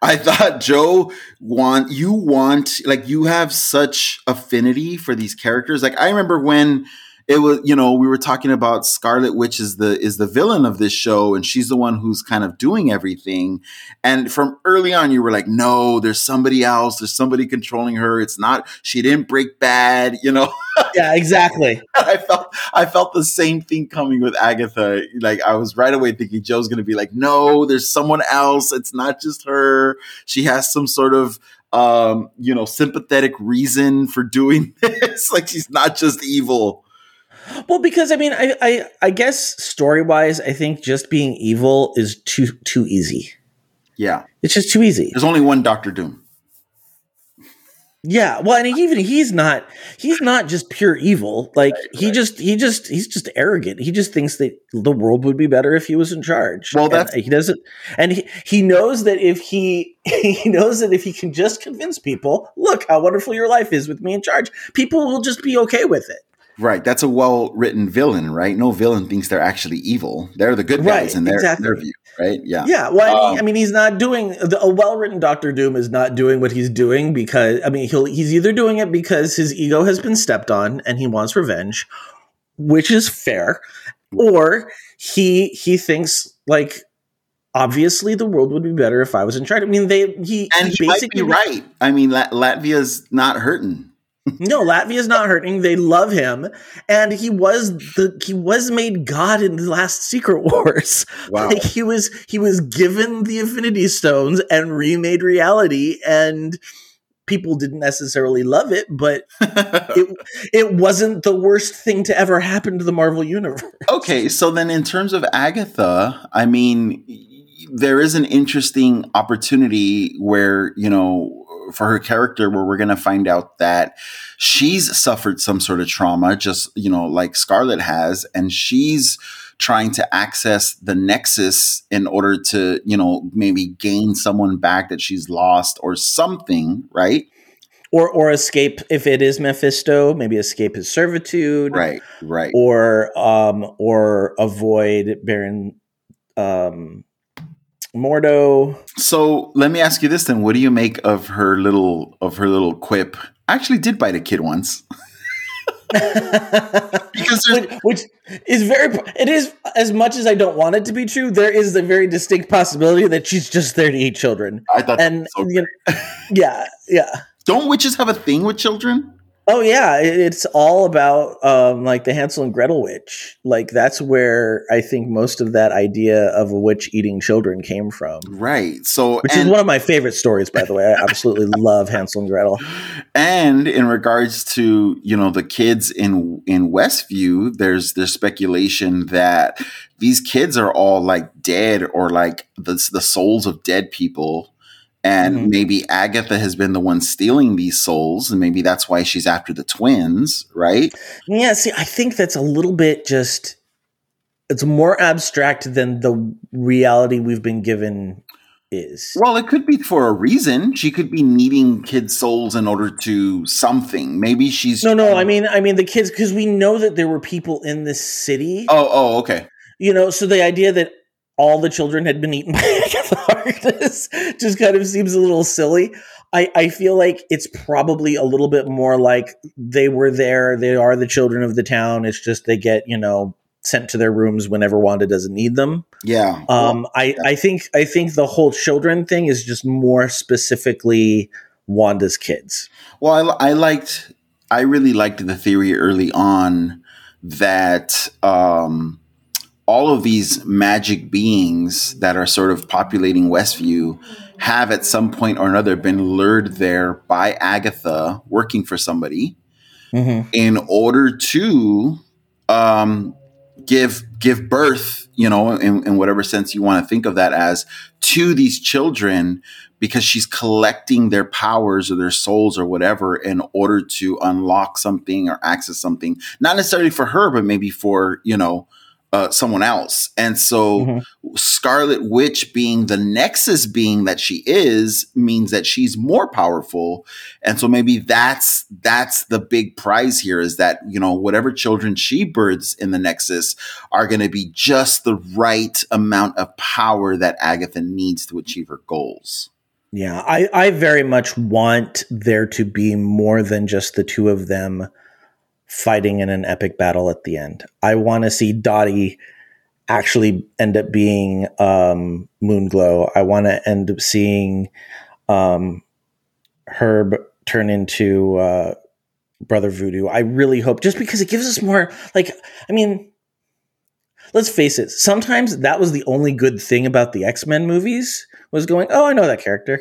I thought Joe want you want like you have such affinity for these characters. Like I remember when it was you know we were talking about Scarlet Witch is the is the villain of this show and she's the one who's kind of doing everything. And from early on you were like no there's somebody else. There's somebody controlling her. It's not she didn't break bad you know?
Yeah exactly.
I felt I felt the same thing coming with Agatha. Like I was right away thinking Joe's going to be like no there's someone else. It's not just her. She has some sort of um, you know, sympathetic reason for doing this. like she's not just evil.
Well, because I mean, I I, I guess story wise, I think just being evil is too too easy.
Yeah,
it's just too easy.
There's only one Doctor Doom.
Yeah, well, and even he's not he's not just pure evil. Like right, he right. just he just he's just arrogant. He just thinks that the world would be better if he was in charge.
Well, that's
and he doesn't, and he he knows that if he he knows that if he can just convince people, look how wonderful your life is with me in charge, people will just be okay with it.
Right. That's a well written villain, right? No villain thinks they're actually evil. They're the good guys right, in their, exactly. their view, right? Yeah.
Yeah. Well, um, I mean, he's not doing the, a well written Doctor Doom is not doing what he's doing because I mean he'll he's either doing it because his ego has been stepped on and he wants revenge, which is fair, or he he thinks like obviously the world would be better if I was in charge. I mean, they he
and he, he basically might be right. I mean, Latveria's not hurting
no, Latveria's not hurting. They love him, and he was the he was made God in the last Secret Wars. Wow. Like he was he was given the Infinity Stones and remade reality, and people didn't necessarily love it, but it it wasn't the worst thing to ever happen to the Marvel universe.
Okay, so then in terms of Agatha, I mean, there is an interesting opportunity where you know for her character where we're going to find out that she's suffered some sort of trauma, just, you know, like Scarlet has, and she's trying to access the nexus in order to, you know, maybe gain someone back that she's lost or something, right?
Or, or escape if it is Mephisto, maybe escape his servitude,
right, right,
or um, or avoid Baron um, Mordo.
So let me ask you this then: What do you make of her little of her little quip? I actually did bite a kid once.
because which, which, is very it is as much as I don't want it to be true. There is a very distinct possibility that she's just there to eat children.
I thought, and so you
know, yeah, yeah.
Don't witches have a thing with children?
Oh yeah, it's all about um, like the Hansel and Gretel witch. Like that's where I think most of that idea of a witch eating children came from.
Right. So,
which and, is one of my favorite stories, by the way. I absolutely love Hansel and Gretel.
And in regards to you know the kids in in Westview, there's there's speculation that these kids are all like dead or like the the souls of dead people and mm-hmm. maybe Agatha has been the one stealing these souls, and maybe that's why she's after the twins, right?
Yeah, see, I think that's a little bit just it's more abstract than the reality we've been given is.
Well, it could be for a reason. She could be needing kids' souls in order to something. Maybe she's
No, no, I mean I mean the kids because we know that there were people in this city.
Oh, oh, okay.
You know, so the idea that all the children had been eaten by Agatha Harkness just kind of seems a little silly. I, I feel like it's probably a little bit more like they were there, they are the children of the town. It's just they get, you know, sent to their rooms whenever Wanda doesn't need them.
Yeah.
Um I, yeah. I think I think the whole children thing is just more specifically Wanda's kids.
Well, I, I liked I really liked the theory early on that um all of these magic beings that are sort of populating Westview have at some point or another been lured there by Agatha working for somebody mm-hmm. in order to um, give give birth, you know, in, in whatever sense you want to think of that as, to these children because she's collecting their powers or their souls or whatever in order to unlock something or access something, not necessarily for her, but maybe for, you know, uh, someone else. And so mm-hmm. Scarlet Witch being the Nexus being that she is means that she's more powerful. And so maybe that's that's the big prize here is that, you know, whatever children she births in the Nexus are going to be just the right amount of power that Agatha needs to achieve her goals.
Yeah, I, I very much want there to be more than just the two of them fighting in an epic battle at the end. I want to see Dottie actually end up being um, Moonglow. I want to end up seeing um, Herb turn into uh, Brother Voodoo. I really hope, just because it gives us more. Like, I mean, let's face it. Sometimes that was the only good thing about the X Men movies was going. Oh, I know that character.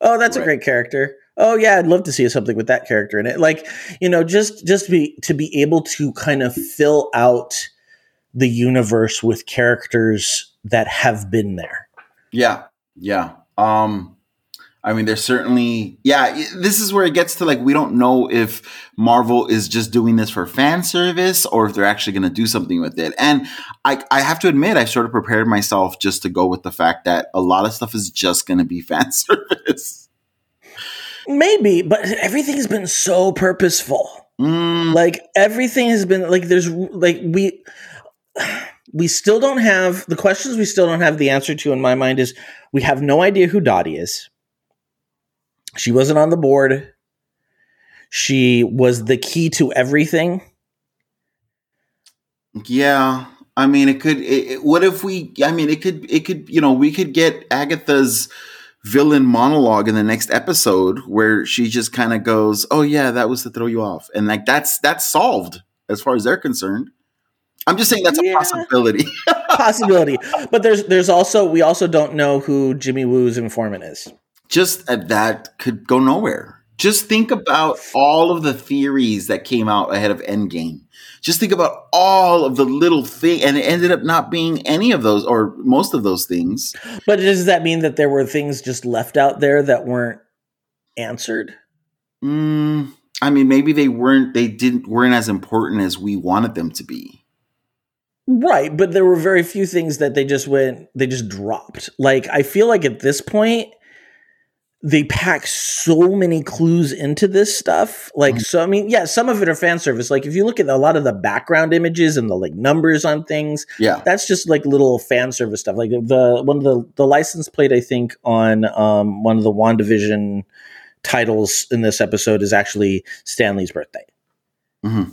Oh, that's right. a great character. Oh yeah, I'd love to see something with that character in it. Like, you know, just just be to be able to kind of fill out the universe with characters that have been there.
Yeah. Yeah. Um I mean, there's certainly, yeah, this is where it gets to like, we don't know if Marvel is just doing this for fan service or if they're actually going to do something with it. And I, I have to admit, I sort of prepared myself just to go with the fact that a lot of stuff is just going to be fan service.
Maybe, but everything's been so purposeful. Mm. Like everything has been like, there's like, we, we still don't have the questions we still don't have the answer to in my mind is we have no idea who Dottie is she wasn't on the board. She was the key to everything.
Yeah. I mean, it could. It, what if we? I mean, it could. It could. You know, we could get Agatha's villain monologue in the next episode where she just kind of goes, "Oh yeah, that was to throw you off," and like that's that's solved as far as they're concerned. I'm just saying that's yeah. a possibility.
possibility, but there's there's also we also don't know who Jimmy Woo's informant is
just uh, that could go nowhere. Just think about all of the theories that came out ahead of Endgame. Just think about all of the little thing, and it ended up not being any of those or most of those things.
But does that mean that there were things just left out there that weren't answered?
Mm, I mean, maybe they weren't. They didn't weren't as important as we wanted them to be.
Right, but there were very few things that they just went. They just dropped. Like I feel like at this point they pack so many clues into this stuff. Like, mm-hmm. so I mean, yeah, some of it are fan service. Like, if you look at a lot of the background images and the like numbers on things,
yeah,
that's just like little fan service stuff. Like the one of the the license plate, I think, on um, one of the Wandavision titles in this episode is actually Stan Lee's birthday. Mm-hmm.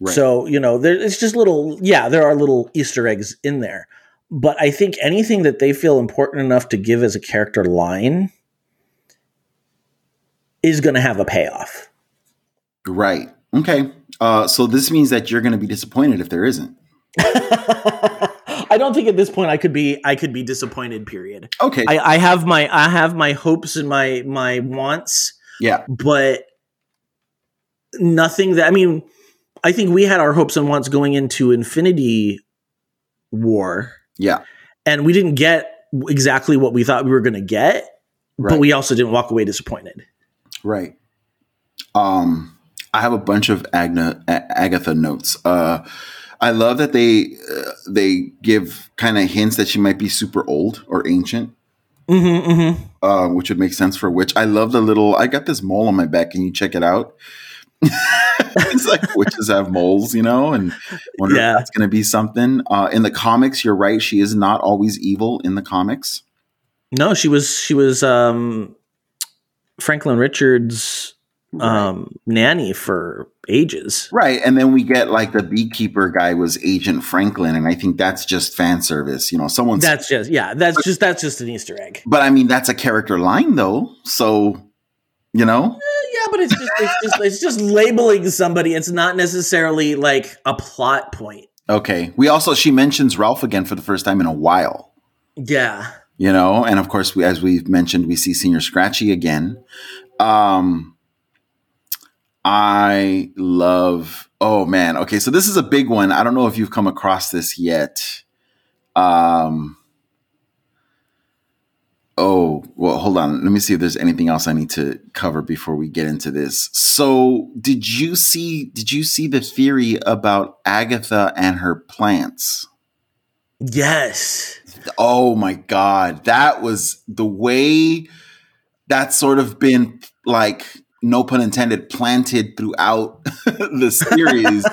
Right. So you know, there it's just little. Yeah, there are little Easter eggs in there, but I think anything that they feel important enough to give as a character line is going to have a payoff.
Right. Okay. Uh, so this means that you're going to be disappointed if there isn't.
I don't think at this point I could be I could be disappointed. Period.
Okay.
I, I have my I have my hopes and my my wants.
Yeah.
But nothing that I mean. I think we had our hopes and wants going into Infinity War.
Yeah.
And we didn't get exactly what we thought we were going to get, right. but we also didn't walk away disappointed.
Right. Um, I have a bunch of Agna, Agatha notes. Uh, I love that they uh, they give kind of hints that she might be super old or ancient,
mm-hmm, mm-hmm.
Uh, which would make sense for witch. I love the little. I got this mole on my back. Can you check it out? it's like witches have moles, you know, and wonder yeah. if that's going to be something. Uh, in the comics, you're right. She is not always evil in the comics.
No, she was. She was. Um, Franklin Richards um right. nanny for ages.
Right. And then we get like the beekeeper guy was Agent Franklin and I think that's just fan service, you know, someone's
That's just yeah, that's but, just that's just an easter egg.
But I mean that's a character line though. So, you know?
Eh, yeah, but it's just it's just it's just labeling somebody. It's not necessarily like a plot point.
Okay. We also she mentions Ralph again for the first time in a while.
Yeah
you know and of course we, as we've mentioned we see Señor Scratchy again. Um i love oh man. Okay so this is a big one. I don't know if you've come across this yet. Um oh well hold on. Let me see if there's anything else i need to cover before we get into this. So did you see did you see the theory about agatha and her plants?
Yes
Oh my god, that was the way that's sort of been like no pun intended planted throughout the series.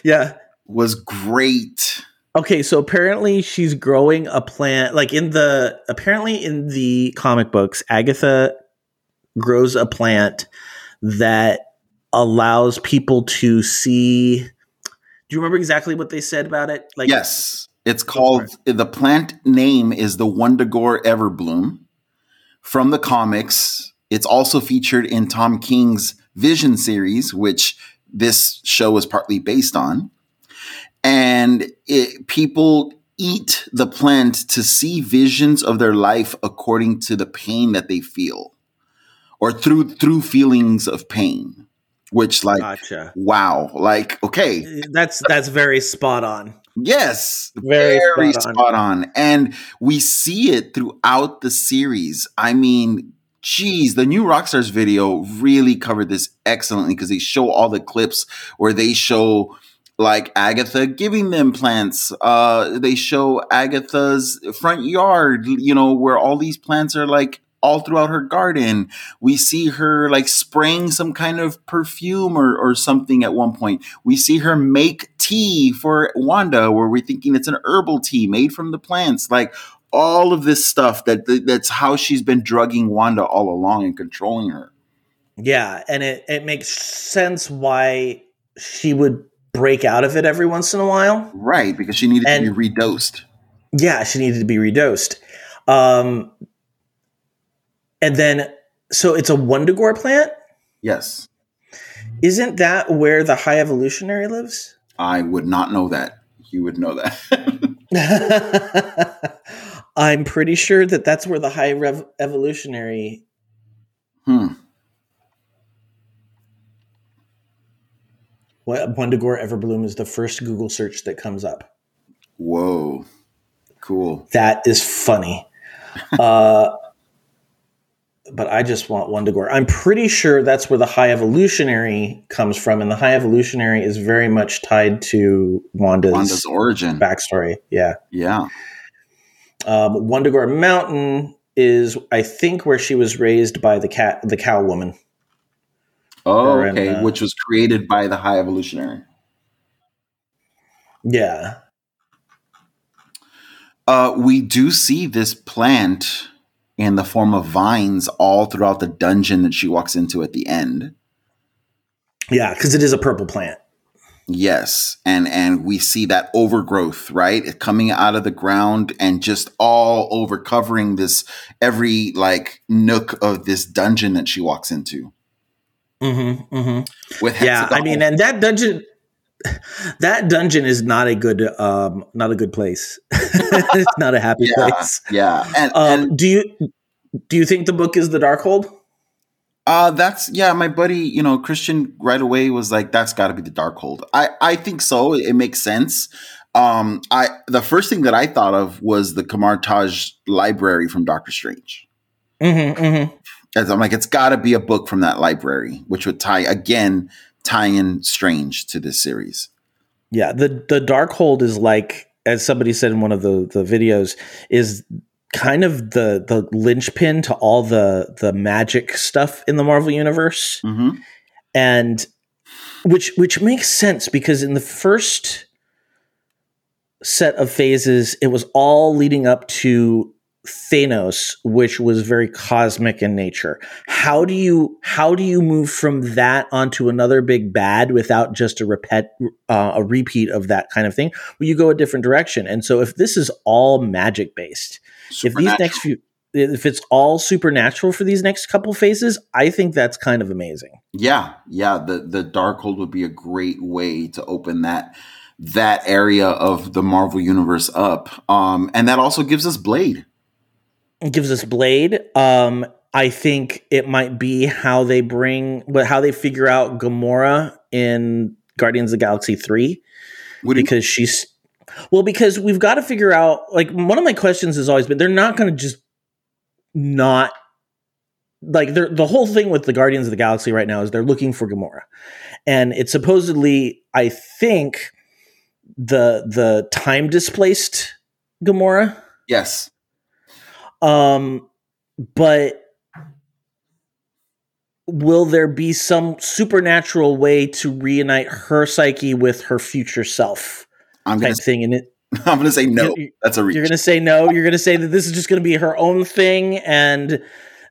yeah,
was great.
Okay, so apparently she's growing a plant like in the apparently in the comic books Agatha grows a plant that allows people to see. Do you remember exactly what they said about it?
Like, yes, it's called the plant name is the Wundagore Everbloom from the comics. It's also featured in Tom King's Vision series, which this show is partly based on. And it, people eat the plant to see visions of their life according to the pain that they feel or through through feelings of pain which like gotcha. wow like okay
that's that's very spot on
yes very, very spot, spot on. on and we see it throughout the series i mean geez, the new Rockstars video really covered this excellently because they show all the clips where they show like Agatha giving them plants. Uh, they show Agatha's front yard, you know, where all these plants are like all throughout her garden. We see her like spraying some kind of perfume or, or something at one point. We see her make tea for Wanda, where we're thinking it's an herbal tea made from the plants. Like all of this stuff that that's how she's been drugging Wanda all along and controlling her.
Yeah, and it it makes sense why she would break out of it every once in a while.
Right, because she needed and, to be redosed.
Yeah, she needed to be redosed. Um, and then, so it's a Wundagore plant?
Yes.
Isn't that where the High Evolutionary lives?
I would not know that. You would know that.
I'm pretty sure that that's where the High Rev- Evolutionary.
Hmm.
What Wundagore Everbloom is the first Google search that comes up.
Whoa, cool.
That is funny. uh, but I just want Wundagore. I'm pretty sure that's where the High Evolutionary comes from, and the High Evolutionary is very much tied to Wanda's,
Wanda's origin
backstory. Yeah,
yeah.
Um, Wundagore Mountain is, I think, where she was raised by the cat, the cow woman.
Oh, okay. Uh, Which was created by the High Evolutionary.
Yeah.
Uh, we do see this plant in the form of vines all throughout the dungeon that she walks into at the end.
Yeah, because it is a purple plant.
Yes, and and we see that overgrowth, right, coming out of the ground and just all over covering this every like nook of this dungeon that she walks into.
Mm-hmm, mm-hmm. With yeah, I mean, and that dungeon, that dungeon is not a good, um, not a good place. it's not a happy
yeah,
place.
Yeah.
And, um, and, do you do you think the book is the Darkhold?
Uh, that's yeah. My buddy, you know, Christian, right away was like, "That's got to be the Darkhold." I I think so. It makes sense. Um, I the first thing that I thought of was the Kamar-Taj library from Doctor Strange.
Mm-hmm, mm-hmm.
As I'm like, it's got to be a book from that library, which would tie again, tie in Strange to this series.
Yeah, the the Darkhold is like, as somebody said in one of the the videos, is kind of the the linchpin to all the the magic stuff in the Marvel universe,
mm-hmm.
and which which makes sense because in the first set of phases, it was all leading up to Thanos, which was very cosmic in nature. How do you how do you move from that onto another big bad without just a repeat uh, a repeat of that kind of thing? Well, you go a different direction. And so, if this is all magic based, if these next few if it's all supernatural for these next couple phases, I think that's kind of amazing.
Yeah, yeah. The the Darkhold would be a great way to open that that area of the Marvel universe up. Um, and that also gives us Blade
gives us Blade. Um, I think it might be how they bring, but how they figure out Gamora in Guardians of Galaxy three, because she's well, because we've got to figure out. Like one of my questions has always been, they're not going to just not like the whole thing with the Guardians of the Galaxy right now is they're looking for Gamora, and it's supposedly, I think, the the time displaced Gamora.
Yes.
Um, but will there be some supernatural way to reunite her psyche with her future self?
I'm
gonna thing in it.
I'm gonna say no. You're, That's a reach.
You're gonna say no. You're gonna say that this is just gonna be her own thing, and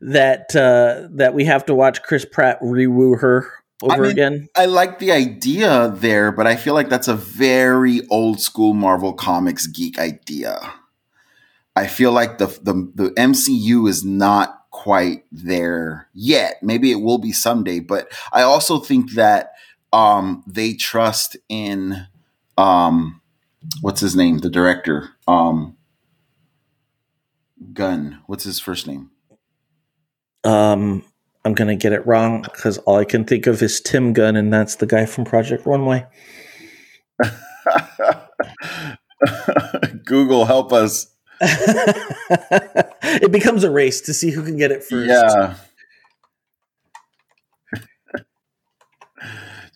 that uh, that we have to watch Chris Pratt rewoo her over
I mean,
again.
I like the idea there, but I feel like that's a very old school Marvel Comics geek idea. I feel like the the, the MCU is not quite there yet. Maybe it will be someday, but I also think that um, they trust in um, what's his name, the director, um, Gunn. What's his first name?
Um, I'm gonna get it wrong because all I can think of is Tim Gunn, and that's the guy from Project Runway.
Google, help us.
it becomes a race to see who can get it first.
Yeah.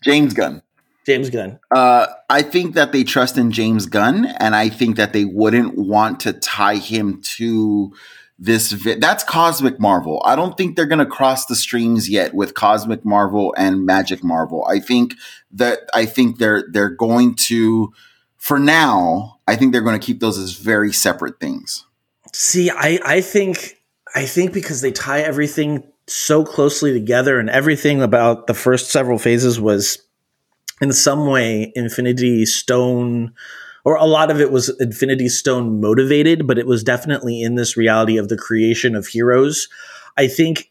James Gunn.
James Gunn.
Uh, I think that they trust in James Gunn, and I think that they wouldn't want to tie him to this. Vi- That's Cosmic Marvel. I don't think they're going to cross the streams yet with Cosmic Marvel and Magic Marvel. I think that I think they're they're going to, for now, I think they're going to keep those as very separate things.
See, I I think I think because they tie everything so closely together, and everything about the first several phases was in some way Infinity Stone, or a lot of it was Infinity Stone motivated, but it was definitely in this reality of the creation of heroes. I think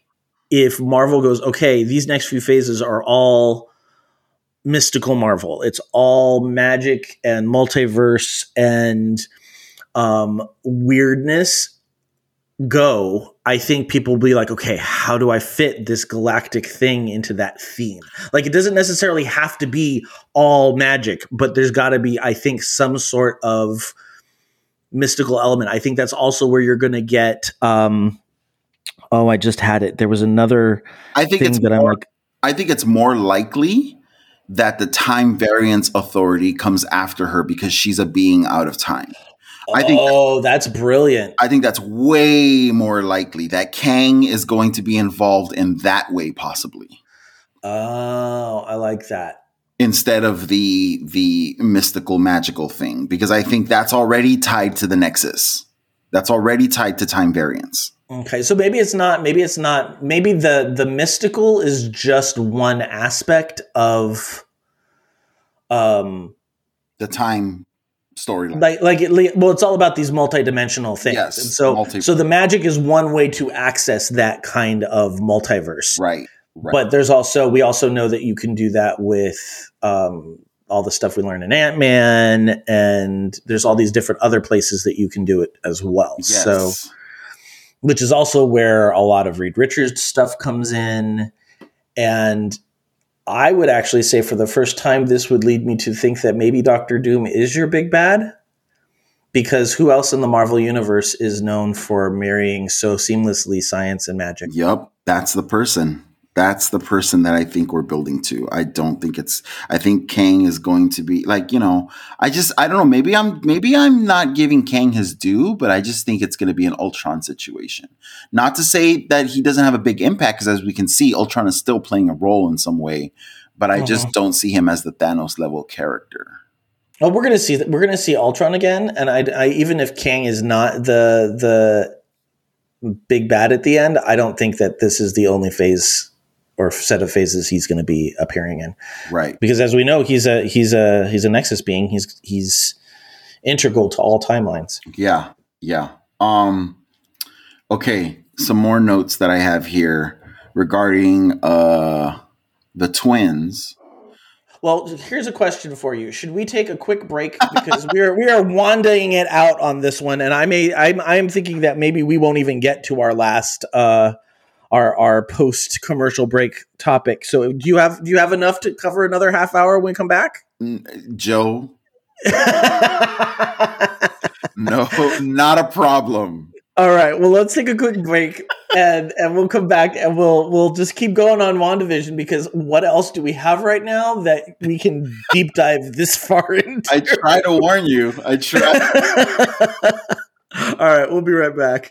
if Marvel goes, okay, these next few phases are all mystical Marvel, it's all magic and multiverse and um, weirdness go, I think people will be like, okay, how do I fit this galactic thing into that theme? Like, it doesn't necessarily have to be all magic, but there's got to be, I think, some sort of mystical element. I think that's also where you're going to get. Um, oh, I just had it. There was another.
I think
thing
it's
that I'm like.
I think it's more likely that the time variance authority comes after her because she's a being out of time. I think
oh, that's brilliant.
I think that's way more likely that Kang is going to be involved in that way possibly
Oh, I like that.
instead of the the mystical magical thing because I think that's already tied to the nexus. That's already tied to time variance.
Okay, so maybe it's not. Maybe it's not. Maybe the the mystical is just one aspect of, um,
The time storyline.
like like it. Well, it's all about these multidimensional things.
Yes,
and so
multi-
so the magic is one way to access that kind of multiverse.
Right. Right.
But there's also we also know that you can do that with um, all the stuff we learned in Ant Man, and there's all these different other places that you can do it as well.
yes.
So which is also where a lot of Reed Richards stuff comes in. And I would actually say for the first time, this would lead me to think that maybe Doctor Doom is your big bad. Because who else in the Marvel Universe is known for marrying so seamlessly science and magic?
Yep, that's the person. That's the person that I think we're building to. I don't think it's I think Kang is going to be like, you know, I just I don't know, maybe I'm maybe I'm not giving Kang his due, but I just think it's going to be an Ultron situation. Not to say that he doesn't have a big impact cuz as we can see Ultron is still playing a role in some way, but I just uh-huh. don't see him as the Thanos level character.
Well, we're gonna see that. We're gonna see Ultron again, and I, I even if Kang is not the the big bad at the end, I don't think that this is the only phase or set of phases he's going to be appearing in.
Right.
Because as we know, he's a he's a he's a Nexus being. He's he's integral to all timelines.
Yeah, yeah. Um okay, some more notes that I have here regarding uh the twins.
Well, here's a question for you: Should we take a quick break because we are we are wandering it out on this one, and I may I'm I'm thinking that maybe we won't even get to our last uh our our post commercial break topic. So do you have do you have enough to cover another half hour when we come back?
Joe, no, not a problem.
All right. Well, let's take a quick break and and we'll come back and we'll we'll just keep going on WandaVision because what else do we have right now that we can deep dive this far into?
I try to warn you. I try.
All right, we'll be right back.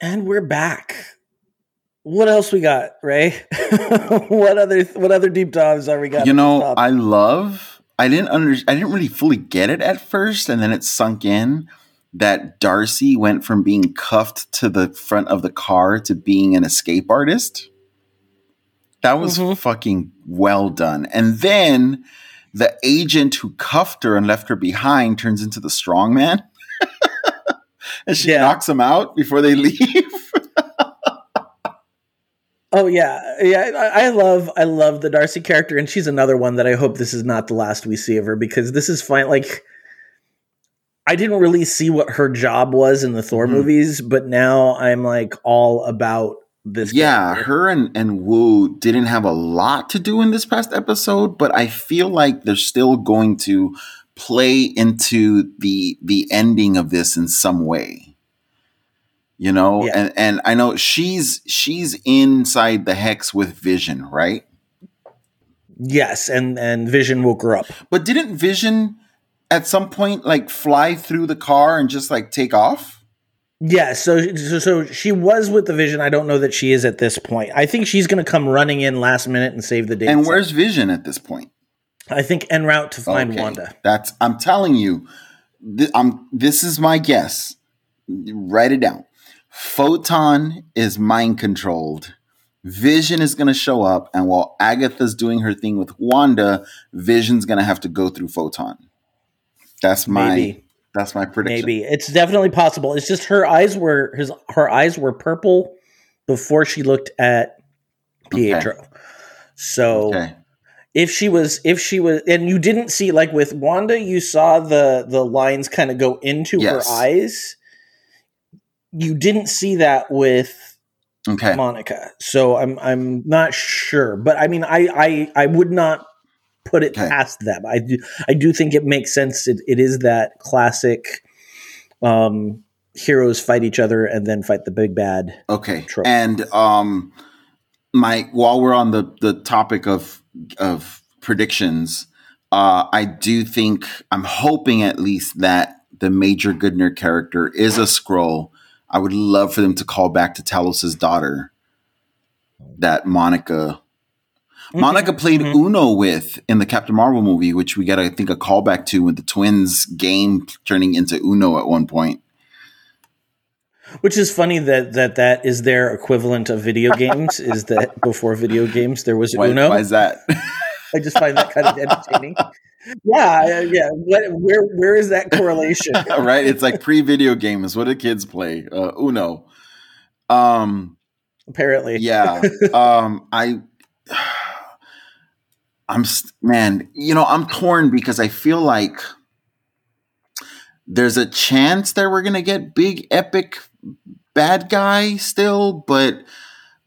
And we're back. What else we got, Ray? what other what other deep dives are we got?
You know. I love. I didn't under. I didn't really fully get it at first, and then it sunk in that Darcy went from being cuffed to the front of the car to being an escape artist. That was
Mhm.
fucking well done. And then the agent who cuffed her and left her behind turns into the strong man. And she
Yeah.
knocks them out before they leave.
Oh yeah, yeah. I, I love, I love the Darcy character, and she's another one that I hope this is not the last we see of her because this is fine. Like, I didn't really see what her job was in the Thor
Mhm.
movies, but now I'm like all about this.
yeah,
character.
her and, and Woo didn't have a lot to do in this past episode, but I feel like they're still going to play into the the ending of this in some way. You know,
Yeah.
and and I know she's she's inside the hex with Vision, right?
Yes, and and Vision woke her up.
But didn't Vision at some point like fly through the car and just like take off?
Yeah, so, so so she was with the Vision. I don't know that she is at this point. I think she's going to come running in last minute and save the day.
And where's Vision at this point?
I think en route to find
Okay.
Wanda.
That's I'm telling you. Th- I'm this is my guess. Write it down. Photon is mind controlled. Vision is going to show up, and while Agatha's doing her thing with Wanda, Vision's going to have to go through Photon. That's my
Maybe.
that's my prediction.
Maybe it's definitely possible. It's just her eyes were his her eyes were purple before she looked at Pietro. So
Okay.
If she was if she was and you didn't see like with Wanda, you saw the the lines kind of go into
Yes.
her eyes. You didn't see that with
Okay.
Monica. So I'm I'm not sure, but I mean I I I would not put it
Okay.
past them. I do I do think it makes sense. It, it is that classic um heroes fight each other and then fight the big bad.
Okay.
Trope.
And um my while we're on the the topic of of predictions, uh I do think I'm hoping at least that the Major Goodner character is a Skrull. I would love for them to call back to Talos's daughter that Monica Monica played
Mhm.
Uno with in the Captain Marvel movie, which we got I think a callback to with the twins game turning into Uno at one point.
Which is funny that that that is their equivalent of video games. is that before video games there was
Why,
Uno?
why is that?
I just find that kind of entertaining. Yeah, yeah. What, where where is that correlation?
right? It's like pre-video games. What do kids play? Uh, Uno. Um,
Apparently,
yeah. Um, I, I'm man. You know, I'm torn because I feel like there's a chance that we're gonna get big epic bad guy still, but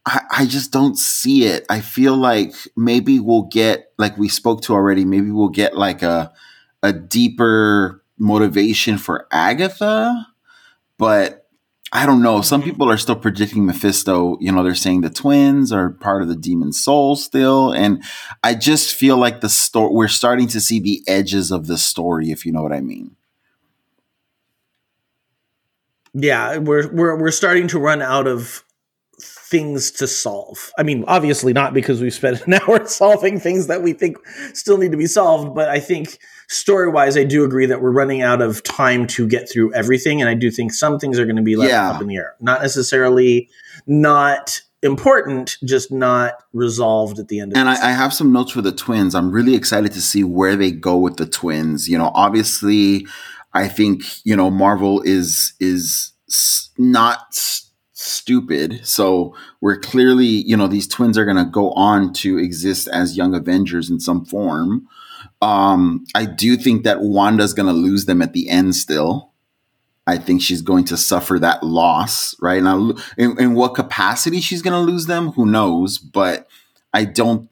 I, I just don't see it. I feel like maybe we'll get like we spoke to already. Maybe we'll get like a a deeper motivation for Agatha, but I don't know. Some mm-hmm. people are still predicting Mephisto. You know, they're saying the twins are part of the demon soul still, and I just feel like the story we're starting to see the edges of the story, if you know what I mean.
Yeah. We're we're we're starting to run out of things to solve. I mean, obviously not because we've spent an hour solving things that we think still need to be solved, but I think story wise, I do agree that we're running out of time to get through everything, and I do think some things are going to be left
Yeah.
up in the air. Not necessarily not important, just not resolved at the end. of
And. I, I have some notes for the twins. I'm really excited to see where they go with the twins. You know, obviously, I think you know Marvel is is not s- stupid. So we're clearly, you know, these twins are going to go on to exist as young Avengers in some form. Um, I do think that Wanda's going to lose them at the end still. I think she's going to suffer that loss, right? Now, in, in what capacity she's going to lose them, who knows? But I don't.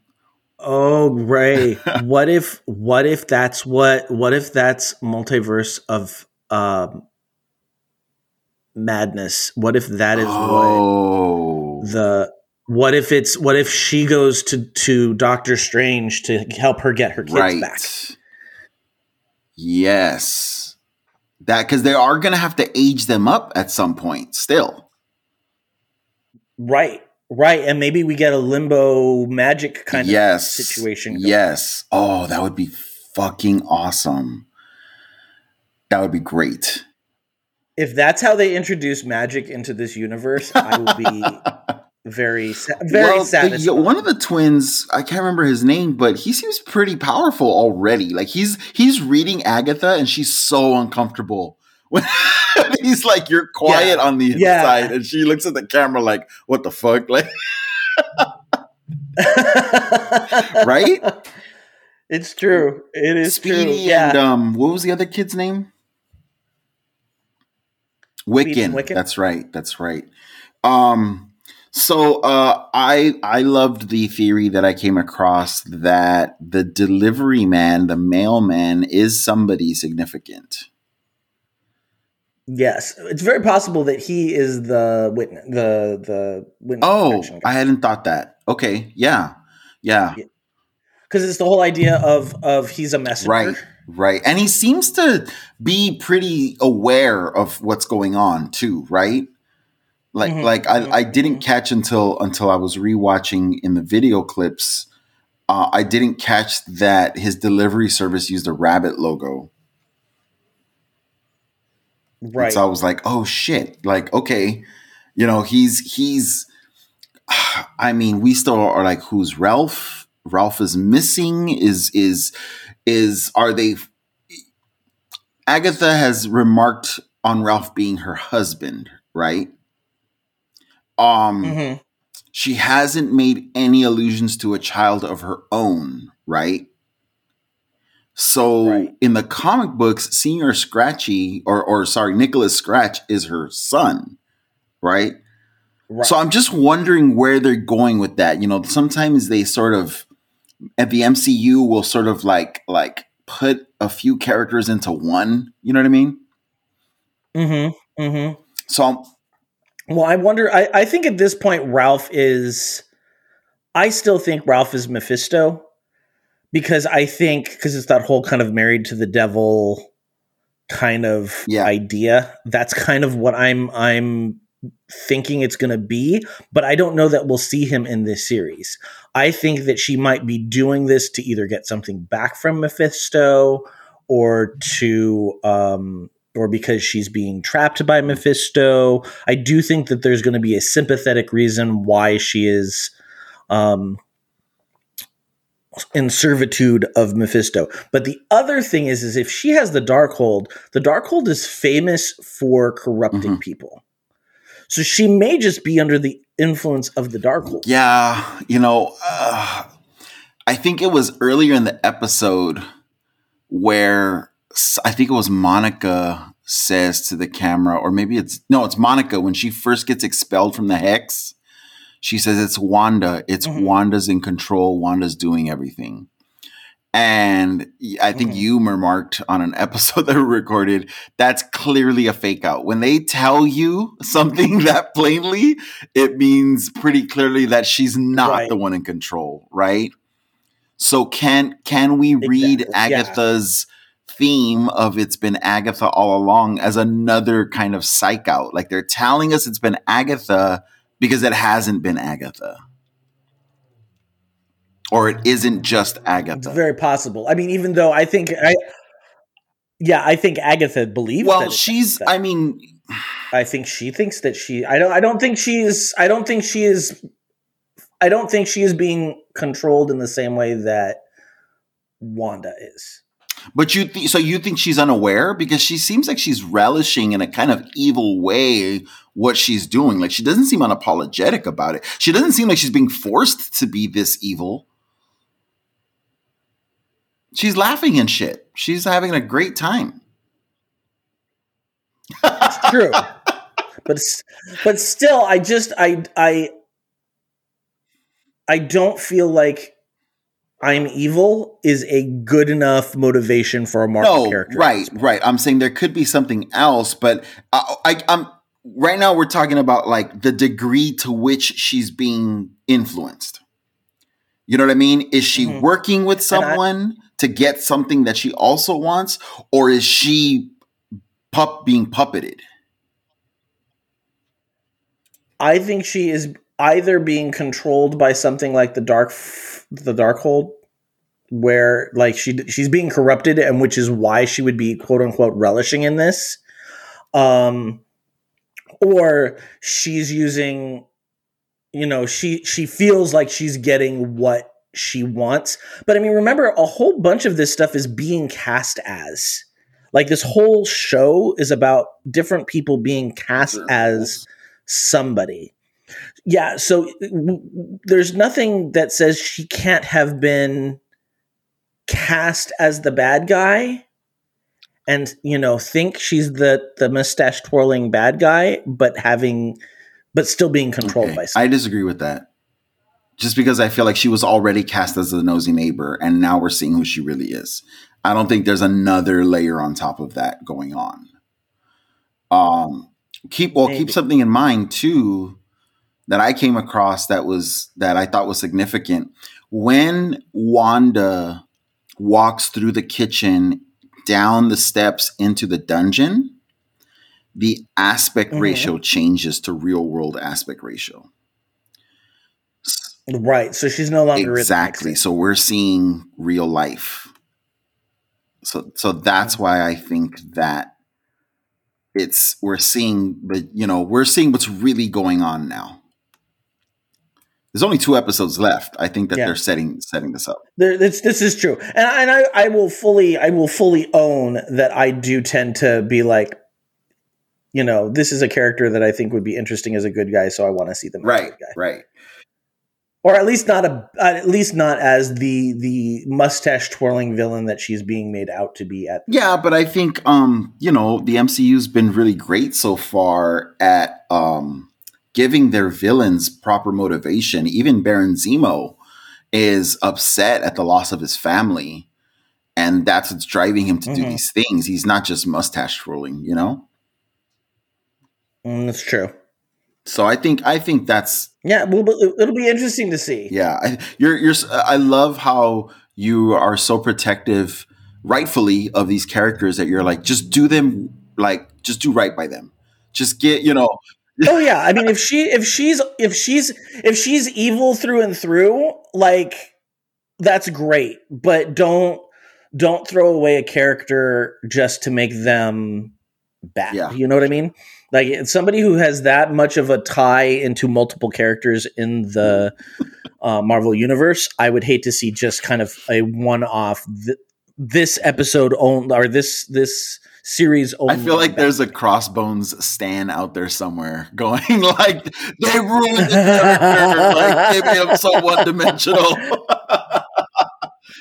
Oh, Ray. what if? What if that's what? What if that's multiverse of um, madness? What if that is
oh.
what the? What if it's? What if she goes to to Doctor Strange to help her get her kids
right.
back?
Yes, that because they are going to have to age them up at some point. Still,
Right. Right. And maybe we get a limbo magic kind
yes,
of situation. going.
Yes. Oh, that would be fucking awesome. That would be great.
If that's how they introduce magic into this universe, I will be very, very
well, the- one of the twins, I can't remember his name, but he seems pretty powerful already. Like he's he's reading Agatha, and she's so uncomfortable. When he's like, "You're quiet
Yeah.
on the
Yeah.
inside," and she looks at the camera like, "What the fuck?" Like, right?
It's true. It is true. Yeah.
and um, what was the other kid's name?
Speedy
Wiccan.
Wiccan?
That's right. That's right. Um, so uh, I I loved the theory that I came across that the delivery man, the mailman, is somebody significant.
Yes. It's very possible that he is the witness, the, the witness.
Oh, I hadn't thought that. Okay, yeah, yeah,
Because it's the whole idea of, of he's a messenger.
right, right. And he seems to be pretty aware of what's going on too, right? Like,
Mhm,
like I,
mhm,
I didn't
mhm.
catch until until I was rewatching in the video clips. Uh, I didn't catch that his delivery service used a rabbit logo. And
Right.
So I was like, oh shit. Like, okay, you know, he's he's I mean, we still are like, who's Ralph? Ralph is missing. Is is is are they Agatha has remarked on Ralph being her husband, right? Um
Mhm.
she hasn't made any allusions to a child of her own, right? So
Right.
in the comic books, Señor Scratchy, or or sorry, Nicholas Scratch is her son, right?
Right.
So I'm just wondering where they're going with that. You know, sometimes they sort of at the MCU will sort of like like put a few characters into one. You know what I mean?
mm-hmm. Mm-hmm.
So I'm,
Well, I wonder. I, I think at this point, Ralph is. I still think Ralph is Mephisto because I think because it's that whole kind of married to the devil kind of
Yeah.
idea. That's kind of what I'm I'm thinking it's going to be, but I don't know that we'll see him in this series. I think that she might be doing this to either get something back from Mephisto or to um or because she's being trapped by Mephisto. I do think that there's going to be a sympathetic reason why she is um, in servitude of Mephisto. But the other thing is, is if she has the Darkhold, the Darkhold is famous for corrupting
Mhm.
people. So she may just be under the influence of the Darkhold.
yeah, you know, uh, I think it was earlier in the episode where I think it was Monica says to the camera, or maybe it's no, it's Monica when she first gets expelled from the hex. She says it's Wanda. It's
Mhm.
Wanda's in control. Wanda's doing everything. And I think
Mhm.
you remarked on an episode that we recorded that's clearly a fake out. When they tell you something that plainly, it means pretty clearly that she's not
Right.
the one in control, right? So can can we read
Exactly, yeah.
Agatha's theme of it's been Agatha all along as another kind of psych out? Like they're telling us it's been Agatha because it hasn't been Agatha. Or it isn't just Agatha.
It's very possible. I mean, even though I think I, yeah, I think Agatha believes.
well, she's
Agatha.
I mean
I think she thinks that she. I don't. I don't think she is. I don't think she is. I don't think she is being controlled in the same way that Wanda is.
But you th- so you think she's unaware because she seems like she's relishing in a kind of evil way what she's doing. Like she doesn't seem unapologetic about it. She doesn't seem like she's being forced to be this evil. She's laughing and shit. She's having a great time.
It's true. but but still I just I I I don't feel like I'm evil is a good enough motivation for a Marvel
no,
character.
right, right. I'm saying there could be something else, but I, I, I'm right now. We're talking about like the degree to which she's being influenced. You know what I mean? Is she
Mhm.
working with
And I-
someone to get something that she also wants, or is she pup being puppeted?
I think she is either being controlled by something like the dark f- the Darkhold where like she she's being corrupted and which is why she would be quote unquote relishing in this um or she's using you know she she feels like she's getting what she wants. But i mean remember a whole bunch of this stuff is being cast as. Like this whole show is about different people being cast as somebody. Yeah, so w- there's nothing that says she can't have been cast as the bad guy and you know think she's the the mustache twirling bad guy but having but still being controlled
Okay,
by
I disagree with that. Just because I feel like she was already cast as the nosy neighbor, and now we're seeing who she really is. I don't think there's another layer on top of that going on. Um, keep well, keep something in mind too that I came across that was that I thought was significant when Wanda walks through the kitchen down the steps into the dungeon. The aspect
Mhm.
ratio changes to real world aspect ratio.
right, so she's no longer
Exactly. So we're seeing real life. So so that's why I think that it's we're seeing the you know we're seeing what's really going on now. There's only two episodes left. I think that
Yeah.
they're setting setting this up.
There, this, this is true, and, I- and I, I will fully, I will fully own that I do tend to be like, you know, this is a character that I think would be interesting as a good guy, so I want to see them
Right,
guy,
right.
or at least not a, at least not as the the mustache twirling villain that she's being made out to be. At
Yeah, but I think um, you know, the MCU's been really great so far at um giving their villains proper motivation. Even Baron Zemo is upset at the loss of his family, and that's what's driving him to do
Mhm.
these things. He's not just mustache twirling, you know?
Mm, that's true.
So I think I think that's
Yeah, well, it'll be interesting to see.
Yeah, I, you're you're. I love how you are so protective, rightfully, of these characters that you're like, just do them like, just do right by them. Just get, you know,
oh yeah. I mean if she if she's if she's if she's evil through and through like that's great but don't don't throw away a character just to make them bad.
Yeah.
you know what i mean? Like somebody who has that much of a tie into multiple characters in the uh, marvel universe i would hate to see just kind of a one-off th- this episode only or this this series only
I feel like there's a Crossbones stan out there somewhere going like they ruined the character, like they made him so one dimensional.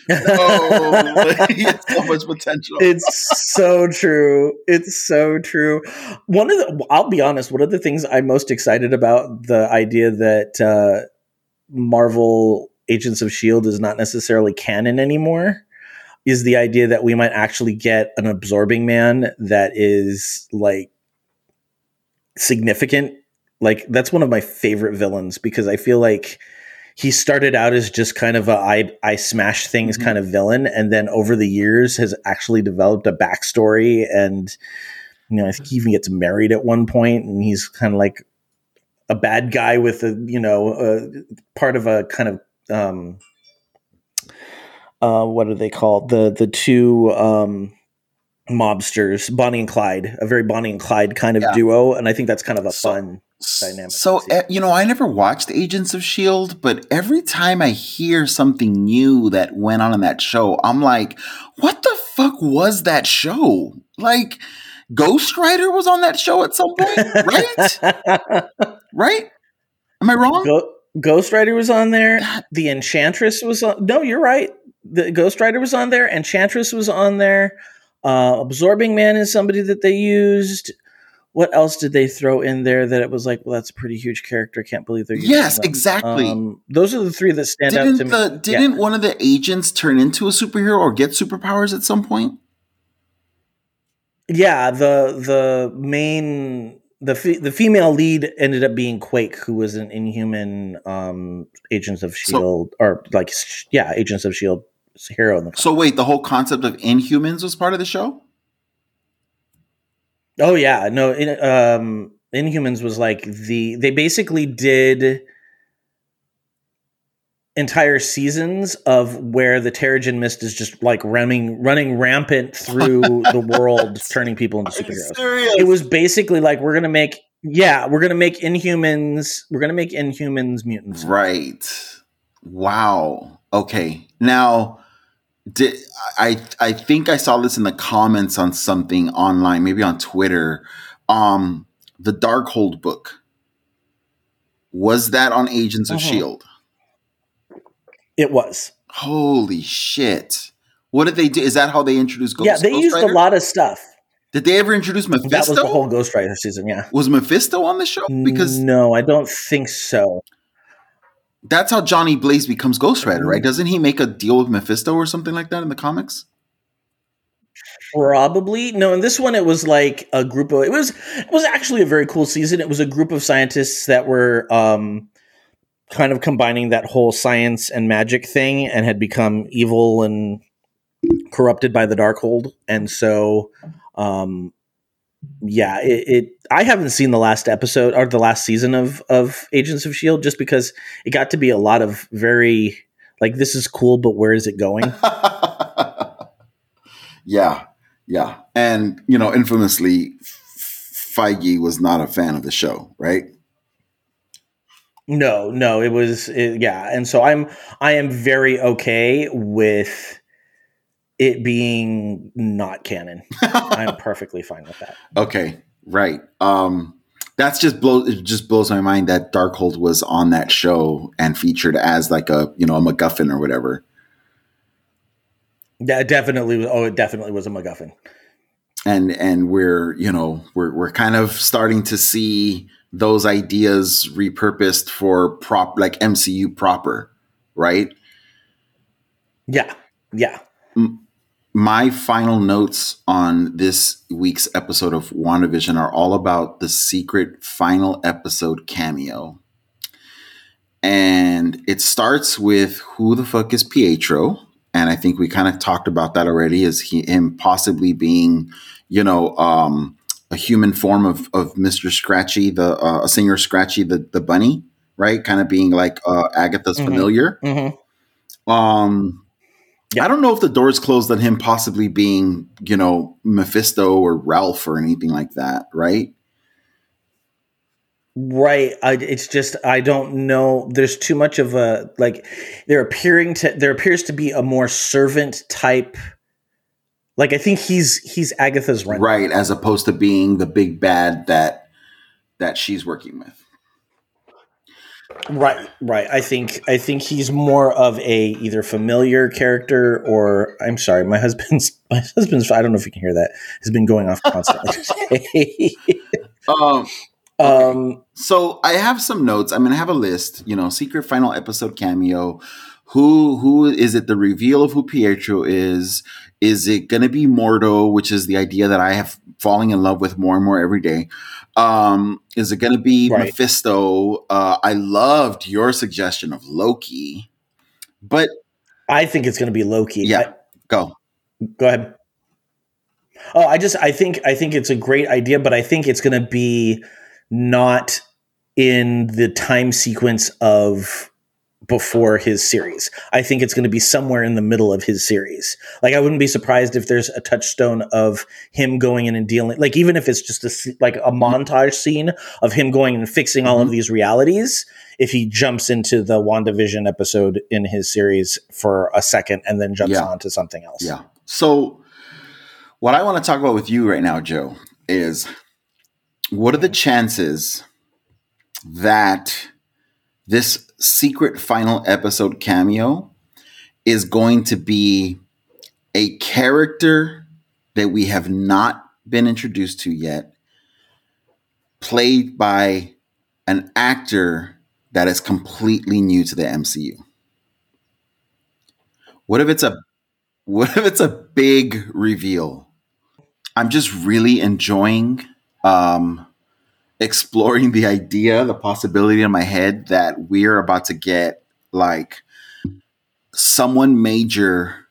no, he has so much potential.
it's so true. It's so true. One of the, I'll be honest, one of the things I'm most excited about the idea that uh, Marvel Agents of S.H.I.E.L.D. is not necessarily canon anymore is the idea that we might actually get an absorbing man that is like significant. Like, that's one of my favorite villains because I feel like he started out as just kind of a I I smash things
Mhm.
kind of villain, and then over the years has actually developed a backstory, and you know I think he even gets married at one point, and he's kind of like a bad guy with a you know uh, part of a kind of um uh what are they called the the two um mobsters Bonnie and Clyde a very Bonnie and Clyde kind of
Yeah.
duo and I think that's kind of a
So-
fun dynamic
So eh, you know, I never watched Agents of Shield, but every time I hear something new that went on in that show, I'm like, "What the fuck was that show? Like Ghost Rider was on that show at some point, right? right? Am I wrong?
Go- Ghost Rider was on there. The Enchantress was on. No, you're right. The Ghost Rider was on there. Enchantress was on there. Uh, Absorbing Man is somebody that they used. What else did they throw in there that it was like, well, that's a pretty huge character. Can't believe they're using
Yes,
them.
exactly.
Um, those are the three that stand out
didn't
to me.
didn't one of the agents turn into a superhero or get superpowers at some point?
Yeah, the the main the fe- the female lead ended up being Quake, who was an Inhuman um, Agents of Shield, or like sh- yeah, Agents of Shield hero in the.
So wait, the whole concept of Inhumans was part of the show?
Oh yeah, no, in, um, Inhumans was like the they basically did entire seasons of where the Terrigen Mist is just like running running rampant through the world, turning people into superheroes. It was basically like we're gonna make yeah, we're gonna make Inhumans, we're gonna make Inhumans mutants.
Right. Wow. Okay. Now, did I? I think I saw this in the comments on something online, maybe on Twitter. Um, the Darkhold book was that on Agents of
Mhm.
Shield?
It was.
Holy shit! What did they do? Is that how they introduced Ghost?
yeah, they
Ghost
used
Rider?
a lot of stuff.
Did they ever introduce Mephisto?
That was the whole Ghost Rider season. Yeah.
was Mephisto on the show? Because
no, I don't think so.
That's how Johnny Blaze becomes Ghost Rider, right? Doesn't he make a deal with Mephisto or something like that in the comics?
Probably no. In this one, it was like a group of. It was it was actually a very cool season. It was a group of scientists that were um, kind of combining that whole science and magic thing, and had become evil and corrupted by the Darkhold. And so, um, yeah, it, it. I haven't seen the last episode or the last season of of Agents of Shield, just because it got to be a lot of very like this is cool, but where is it going?
yeah, yeah, and you know, infamously, Feige was not a fan of the show, right?
No, no, it was it, yeah, and so I'm I am very okay with it being not canon. I'm perfectly fine with that.
Okay, right. Um, that's just blows It just blows my mind that Darkhold was on that show and featured as like a you know a MacGuffin or whatever.
Yeah, definitely was. Oh, it definitely was a MacGuffin.
and and we're you know we're we're kind of starting to see those ideas repurposed for prop like MCU proper, right?
Yeah, yeah.
My final notes on this week's episode of WandaVision are all about the secret final episode cameo. And it starts with who the fuck is Pietro? And I think we kind of talked about that already is he him possibly being, you know, um, a human form of, of Mr. Scratchy, the uh, Señor Scratchy, the the bunny, right? Kind of being like uh, Agatha's
Mhm.
familiar.
Mm-hmm.
Um, I don't know if the door's closed on him possibly being, you know, Mephisto or Ralph or anything like that, right?
Right. I, it's just I don't know. There's too much of a like. There appearing to there appears to be a more servant type. Like I think he's he's Agatha's rent.
Right, as opposed to being the big bad that that she's working with.
Right, right. I think I think he's more of a either familiar character or I'm sorry, my husband's my husband's I don't know if you can hear that has been going off constantly.
Um,
um,
so I have some notes. I'm gonna have a list. You know, secret final episode cameo. Who who is it? The reveal of who Pietro is. Is it gonna be Mordo, which is the idea that I have falling in love with more and more every day? Um, is it gonna be
Right.
Mephisto? Uh, I loved your suggestion of Loki, but
I think it's going to be Loki.
yeah, go.
Go ahead. Oh, I just I think I think it's a great idea, but I think it's going to be not in the time sequence of before his series. I think it's going to be somewhere in the middle of his series. Like I wouldn't be surprised if there's a touchstone of him going in and dealing like even if it's just a like a montage scene of him going and fixing all of mm-hmm. these realities if he jumps into the WandaVision episode in his series for a second and then jumps
Yeah.
on to something else.
Yeah. So What I want to talk about with you right now, Joe, is what are the chances that this secret final episode cameo is going to be a character that we have not been introduced to yet, played by an actor that is completely new to the MCU? What if it's a what if it's a big reveal? I'm just really enjoying um, exploring the idea, the possibility in my head that we're about to get like someone major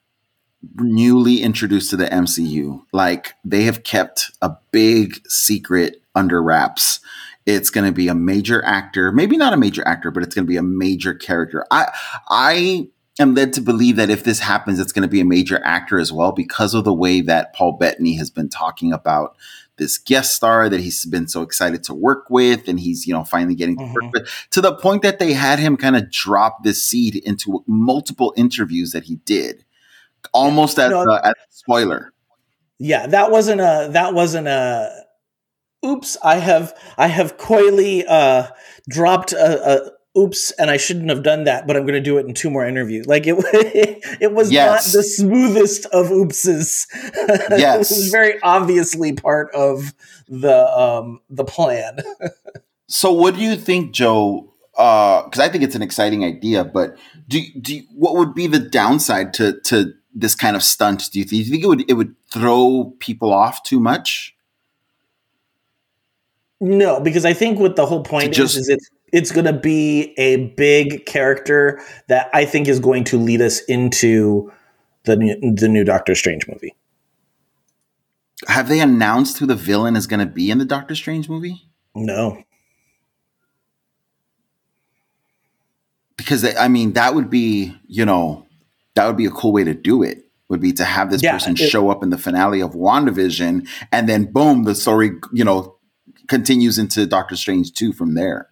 newly introduced to the MCU. Like they have kept a big secret under wraps. It's going to be a major actor, maybe not a major actor, but it's going to be a major character. I I am led to believe that if this happens, it's going to be a major actor as well because of the way that Paul Bettany has been talking about this guest star that he's been so excited to work with and he's you know finally getting to work with to the point that they had him kind of drop this seed into multiple interviews that he did almost as,
No.
a, as a spoiler
Yeah, that wasn't a that wasn't a oops, I have I have coyly uh dropped a, a oops and I shouldn't have done that, but I'm going to do it in two more interviews. Like it it was
Yes.
not the smoothest of oopses.
Yes.
it was very obviously part of the um the plan.
so what do you think joe because i think it's an exciting idea but do, do what would be the downside to to this kind of stunt do you think, do you think it would it would throw people off too much
No, because I think what the whole point
just-
is is it's it's going to be a big character that I think is going to lead us into the new, the new Doctor Strange movie.
have they announced who the villain is going to be in the doctor strange movie
No.
because I mean that would be you know that would be a cool way to do it would be to have this
Yeah,
person
it-
show up in the finale of WandaVision and then boom the story you know continues into Doctor Strange 2 from there.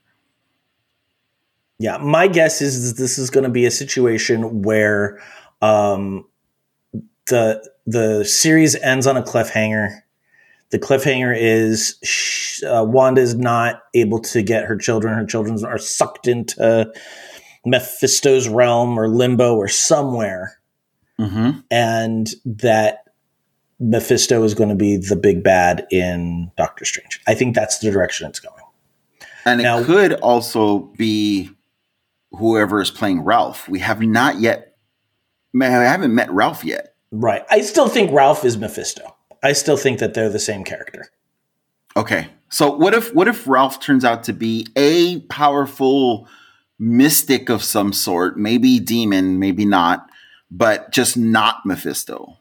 Yeah, my guess is, is this is going to be a situation where um, the the series ends on a cliffhanger. The cliffhanger is sh- uh, Wanda is not able to get her children. Her children are sucked into Mephisto's realm or limbo or somewhere,
Mm-hmm.
and that Mephisto is going to be the big bad in Doctor Strange. I think that's the direction it's going.
And it could also be whoever is playing Ralph. We have not yet man, I haven't met Ralph yet.
Right. I still think Ralph is Mephisto. I still think that they're the same character.
Okay. So what if what if Ralph turns out to be a powerful mystic of some sort, maybe demon, maybe not, but just not Mephisto?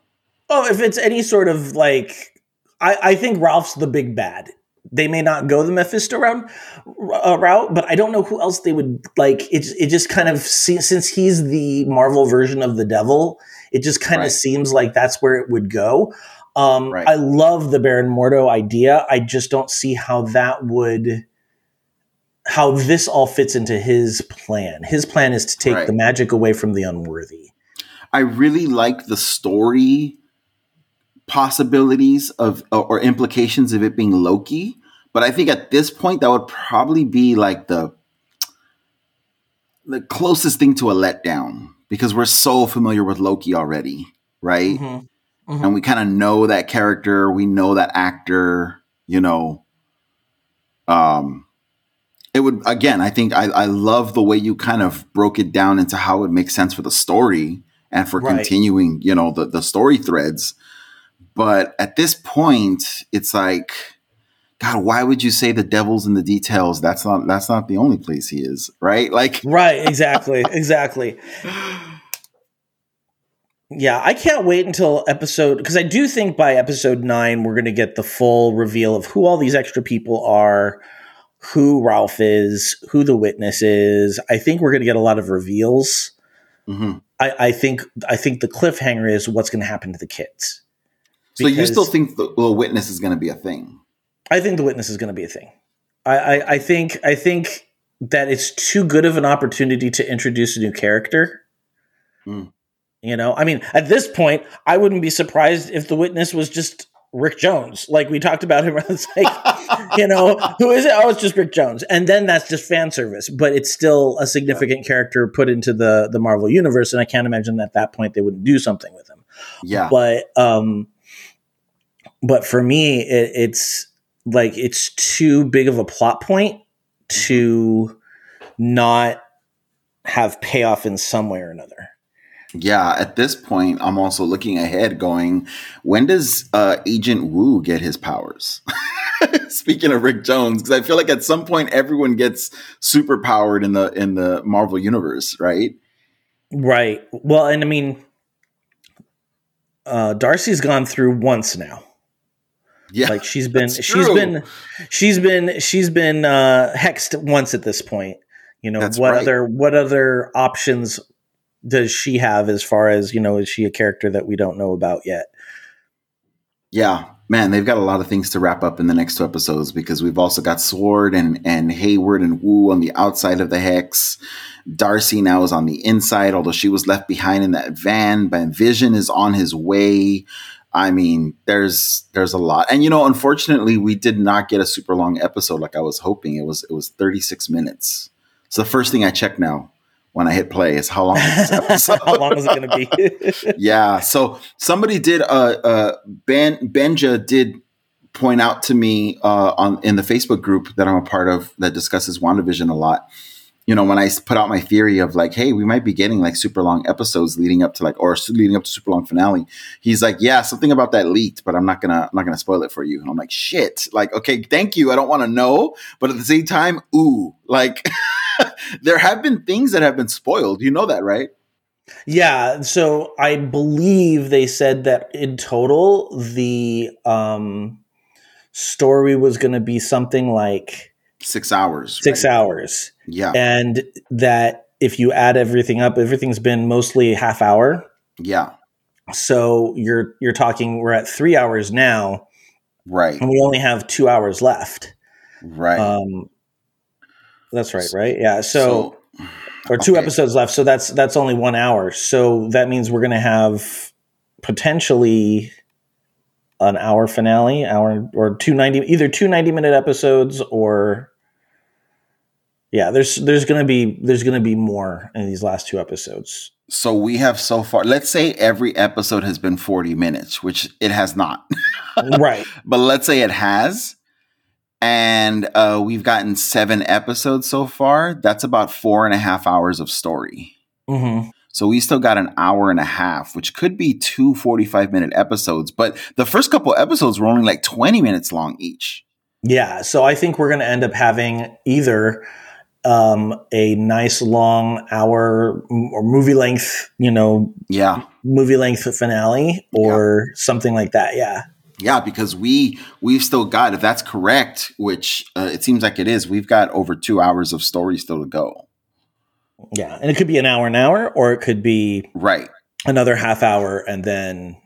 Oh, if it's any sort of like, I, I think Ralph's the big bad. They may not go the Mephisto route, uh, route, but I don't know who else they would like. It it just kind of since he's the Marvel version of the devil, it just kind
Right.
of seems like that's where it would go. Um,
Right.
I love the Baron Mordo idea. I just don't see how that would how this all fits into his plan. His plan is to take
Right.
the magic away from the unworthy.
I really like the story possibilities of or implications of it being Loki, but I think at this point that would probably be like the the closest thing to a letdown because we're so familiar with Loki already, right?
Mhm.
And we kind of know that character, we know that actor, you know. Um it would again, I think I, I love the way you kind of broke it down into how it makes sense for the story and for
Right.
continuing, you know, the, the story threads. But at this point, it's like, God, why would you say the devil's in the details? That's not that's not the only place he is, right? Like
Right, exactly, exactly. Yeah, I can't wait until episode because I do think by episode nine we're going to get the full reveal of who all these extra people are, who Ralph is, who the witness is. I think we're going to get a lot of reveals.
mhm.
I, I think I think the cliffhanger is what's going to happen to the kids.
So you still think the, witness is gonna be a thing.
I think the witness is going to be a thing. I, I, I think I think that it's too good of an opportunity to introduce a new character
Hmm.
You know, I mean, at this point, I wouldn't be surprised if the witness was just Rick Jones. Like we talked about him. It's like, you know, who is it? Oh, it's just Rick Jones. And then that's just fan service, but it's still a significant character put into the the Marvel universe. And I can't imagine that at that point they wouldn't do something with him.
Yeah.
But um, but for me, it, it's like it's too big of a plot point to not have payoff in some way or another.
Yeah, at this point, I'm also looking ahead, going, when does uh, Agent Wu get his powers? Speaking of Rick Jones, because I feel like at some point everyone gets super powered in the in the Marvel universe, right?
Right. Well, and I mean, uh, Darcy's gone through once now.
Yeah,
like she's been she's been she's been she's been uh, hexed once at this point. You know
That's
what
right.
other what other options does she have as far as you know? Is she a character that we don't know about yet?
Yeah, man, they've got a lot of things to wrap up in the next two episodes because we've also got S.W.O.R.D and and Hayward and Wu on the outside of the hex. Darcy now is on the inside, although she was left behind in that van. But Vision is on his way. I mean, there's there's a lot, and you know, unfortunately, we did not get a super long episode like I was hoping. It was it was 36 minutes. So the first thing I check now when I hit play is how long is this episode?
How long is it going to be?
yeah. So somebody did uh uh Ben Benja did point out to me uh on in the Facebook group that I'm a part of that discusses WandaVision a lot. You know, when I put out my theory of like, hey, we might be getting like super long episodes leading up to like or leading up to super long finale. He's like, yeah, something about that leaked, but I'm not gonna I'm not gonna spoil it for you. And I'm like, shit. Like, okay, thank you. I don't want to know, but at the same time, ooh, like there have been things that have been spoiled. You know that, right?
Yeah, so I believe they said that in total the um story was going to be something like
Six hours.
6
right?
hours.
Yeah.
And that if you add everything up, everything's been mostly half hour.
Yeah.
So you're you're talking we're at 3 hours now
Right.
and we only have 2 hours left.
Right.
Um That's right, right? Yeah. So, or two
okay.
episodes left. So that's that's only one hour. So that means we're going to have potentially an hour finale, hour or two ninety, either two 90 minute episodes or yeah. There's there's going to be there's to be more in these last two episodes.
So we have so far, let's say every episode has been 40 minutes, which it has not.
right.
But let's say it has. And uh, we've gotten seven episodes so far. That's about four and a half hours of story.
hmm
So we still got an hour and a half, which could be two 45 minute episodes. But the first couple episodes were only like 20 minutes long each.
Yeah. So I think we're going to end up having either um, a nice long hour or movie length, you know,
Yeah.
movie length finale or something like that. Yeah.
Yeah, because we we've still got if that's correct, which uh, it seems like it is. We've got over two hours of story still to go.
Yeah. And it could be an hour, an hour, or it could be
Right,
another half hour and then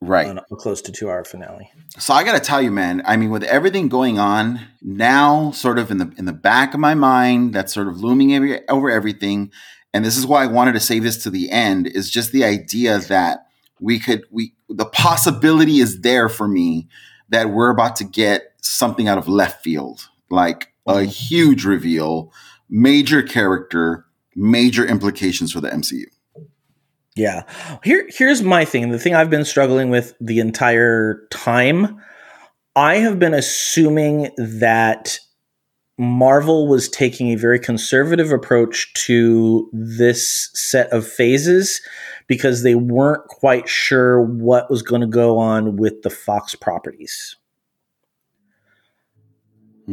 right.
an- a close to two hour finale.
So I got to tell you, man. I mean, with everything going on now, sort of in the in the back of my mind, that's sort of looming every, over everything. And this is why I wanted to say this to the end is just the idea that we could we the possibility is there for me that we're about to get something out of left field, like a mm-hmm. huge reveal, major character, major implications for the MCU.
Yeah. Here here's my thing. The thing I've been struggling with the entire time. I have been assuming that Marvel was taking a very conservative approach to this set of phases because they weren't quite sure what was going to go on with the Fox properties.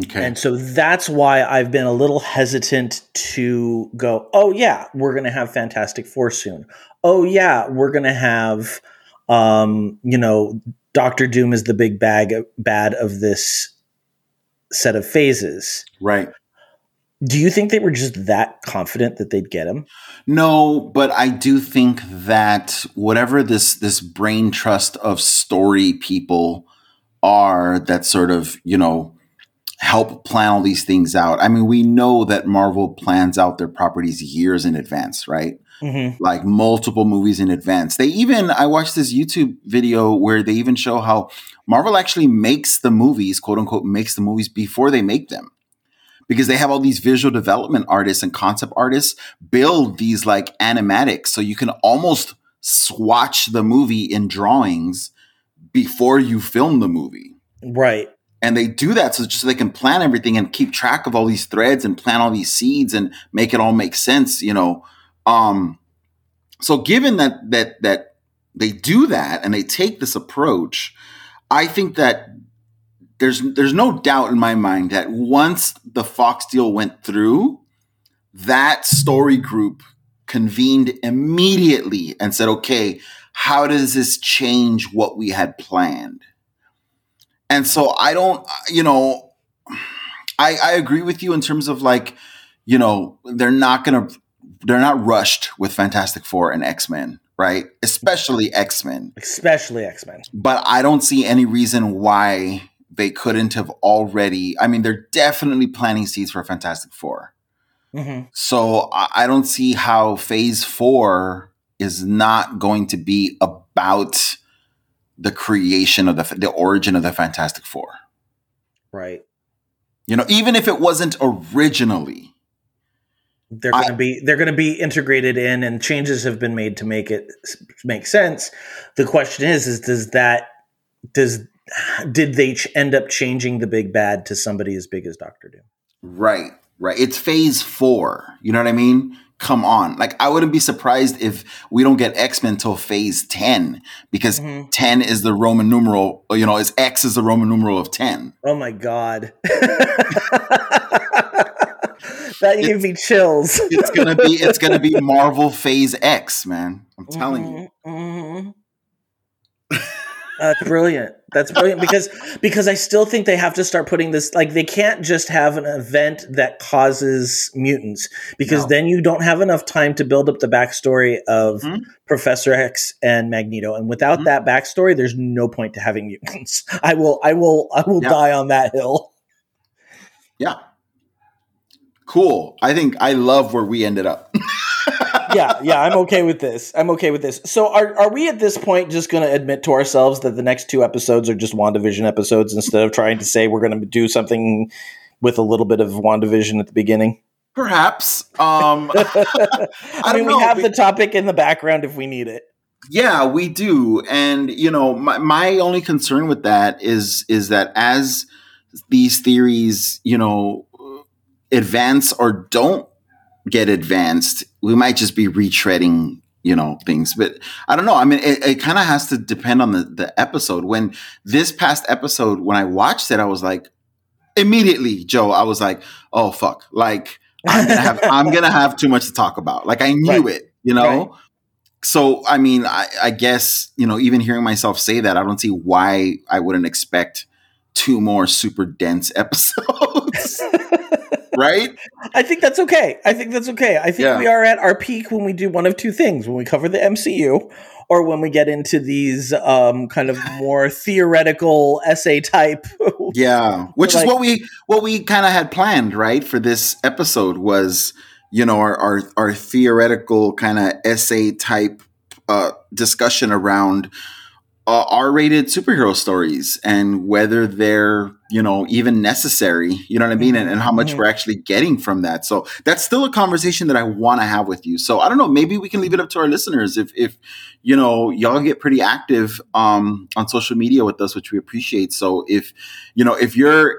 Okay.
And so that's why I've been a little hesitant to go, oh, yeah, we're going to have Fantastic Four soon. Oh, yeah, we're going to have, um, you know, Doctor Doom is the big bag bad of this set of phases.
right.
Do you think they were just that confident that they'd get him?
No, but I do think that whatever this this brain trust of story people are that sort of, you know, help plan all these things out. I mean, we know that Marvel plans out their properties years in advance, right?
Mhm.
like multiple movies in advance. They even I watched this YouTube video where they even show how Marvel actually makes the movies, quote unquote, makes the movies before they make them. Because they have all these visual development artists and concept artists build these like animatics so you can almost swatch the movie in drawings before you film the movie
Right.
And they do that so just so they can plan everything and keep track of all these threads and plant all these seeds and make it all make sense you know? Um so given that that that they do that and they take this approach i think that there's there's no doubt in my mind that once the fox deal went through that story group convened immediately and said okay how does this change what we had planned and so I don't, you know, I, I agree with you in terms of like, you know, they're not going to, they're not rushed with Fantastic Four and X Men, right? Especially X Men.
Especially X Men.
But I don't see any reason why they couldn't have already. I mean, they're definitely planting seeds for Fantastic Four.
hmm
So I, I don't see how Phase Four is not going to be about the creation of the the origin of the Fantastic Four.
Right.
You know, even if it wasn't originally.
They're going to be they're going to be integrated in, and changes have been made to make it make sense. The question is, is does that does did they ch- end up changing the big bad to somebody as big as Doctor Doom?
Right, right. It's phase four. You know what I mean? Come on. Like, I wouldn't be surprised if we don't get X Men till phase 10 because
Mhm.
10 is the Roman numeral, you know, is X is the Roman numeral of 10.
Oh my god, that gave me chills.
It's gonna be it's gonna be Marvel Phase X, man. I'm telling you.
Mhm, mhm. That's brilliant. That's brilliant because because I still think they have to start putting this like they can't just have an event that causes mutants because
No.
then you don't have enough time to build up the backstory of
Mhm.
Professor X and Magneto and without
Mhm.
that backstory there's no point to having mutants. I will I will I will
Yeah.
die on that hill.
Yeah. Cool. I think I love where we ended up.
yeah, yeah, I'm okay with this. I'm okay with this. So are are we at this point just going to admit to ourselves that the next two episodes are just WandaVision episodes instead of trying to say we're going to do something with a little bit of WandaVision at the beginning?
Perhaps. Um
I,
I
mean,
don't know.
we have
be-
the topic in the background if we need it.
Yeah, we do. And you know, my my only concern with that is is that as these theories, you know, advance or don't get advanced, we might just be retreading, you know, things. But I don't know. I mean, it, it kind of has to depend on the the episode. When this past episode, when I watched it, I was like, immediately, Joe, I was like, oh fuck, like I'm gonna have I'm gonna have too much to talk about. Like I knew
Right.
it, you know.
Right.
So I mean, I, I guess you know, even hearing myself say that, I don't see why I wouldn't expect two more super dense episodes, right?
I think that's okay. I think that's okay. I think
Yeah.
we are at our peak when we do one of two things: when we cover the MCU, or when we get into these um, kind of more theoretical essay type.
Yeah, which
Like-
is what we what we kind of had planned, right? For this episode was you know our our, our theoretical kind of essay type uh, discussion around uh, R-rated superhero stories and whether they're you know even necessary. You know what I mean, and, and how much
Mhm.
we're actually getting from that. So that's still a conversation that I want to have with you. So I don't know, maybe we can leave it up to our listeners if if you know y'all get pretty active um, on social media with us, which we appreciate. So if you know if you're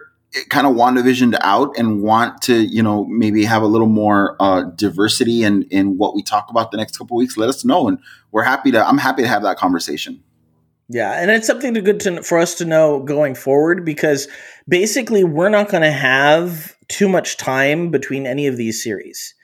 kind of WandaVisioned out and want to, you know, maybe have a little more uh, diversity in in what we talk about the next couple weeks, let us know, and we're happy to. I'm happy to have that conversation.
Yeah, and it's something to good to for us to know going forward because basically we're not going to have too much time between any of these series.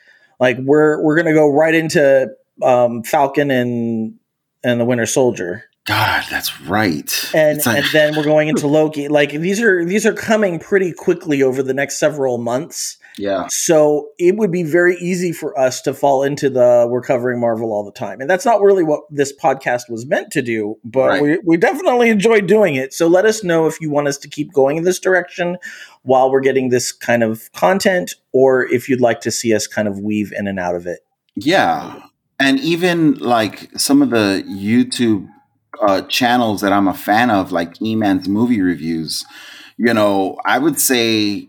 Like we're we're going to go right into um, Falcon and and the Winter Soldier,
God, that's right.
and
like-
and then we're going into Loki. Like these are these are coming pretty quickly over the next several months.
Yeah,
So it would be very easy for us to fall into the we're covering Marvel all the time. And that's not really what this podcast was meant to do, but
Right.
we, we definitely enjoy doing it. So let us know if you want us to keep going in this direction while we're getting this kind of content, or if you'd like to see us kind of weave in and out of it.
yeah. and even like some of the YouTube uh, channels that I'm a fan of, like E-Man's movie reviews, you know, I would say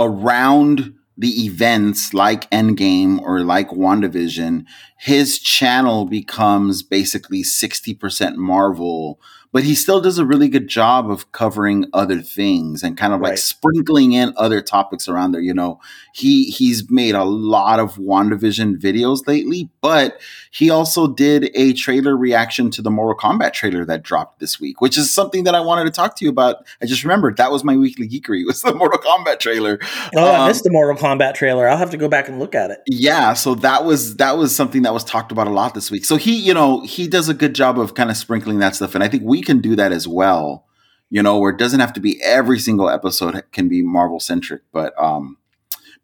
around the events like Endgame or like WandaVision, his channel becomes basically 60% Marvel, but he still does a really good job of covering other things and kind of like
Right.
sprinkling in other topics around there. You know, he he's made a lot of WandaVision videos lately, but he also did a trailer reaction to the Mortal Kombat trailer that dropped this week, which is something that I wanted to talk to you about. I just remembered that was my weekly geekery was the Mortal Kombat trailer.
Oh, I
Um,
missed the Mortal Kombat trailer. I'll have to go back and look at it.
yeah, so that was that was something that was talked about a lot this week. So he, you know, he does a good job of kind of sprinkling that stuff, and I think we can do that as well. You know, where it doesn't have to be every single episode can be Marvel centric, but um,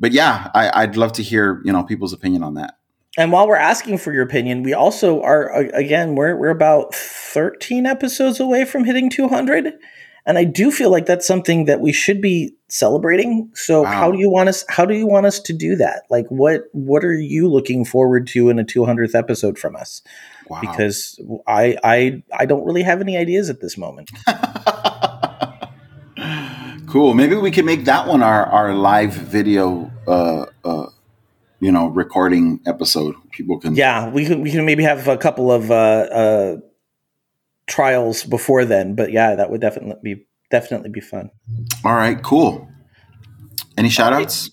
but yeah, I, I'd love to hear you know people's opinion on that.
And while we're asking for your opinion, we also are again we're we're about 13 episodes away from hitting 200. And I do feel like that's something that we should be celebrating. So
Wow.
how do you want us how do you want us to do that? Like what what are you looking forward to in a 200th episode from us?
Wow.
Because I I I don't really have any ideas at this moment.
cool. Maybe we can make that one our our live video, uh, uh, you know, recording episode. People can.
Yeah, we can we can maybe have a couple of uh, uh, trials before then, but yeah, that would definitely be definitely be fun.
All right. Cool. Any shout outs?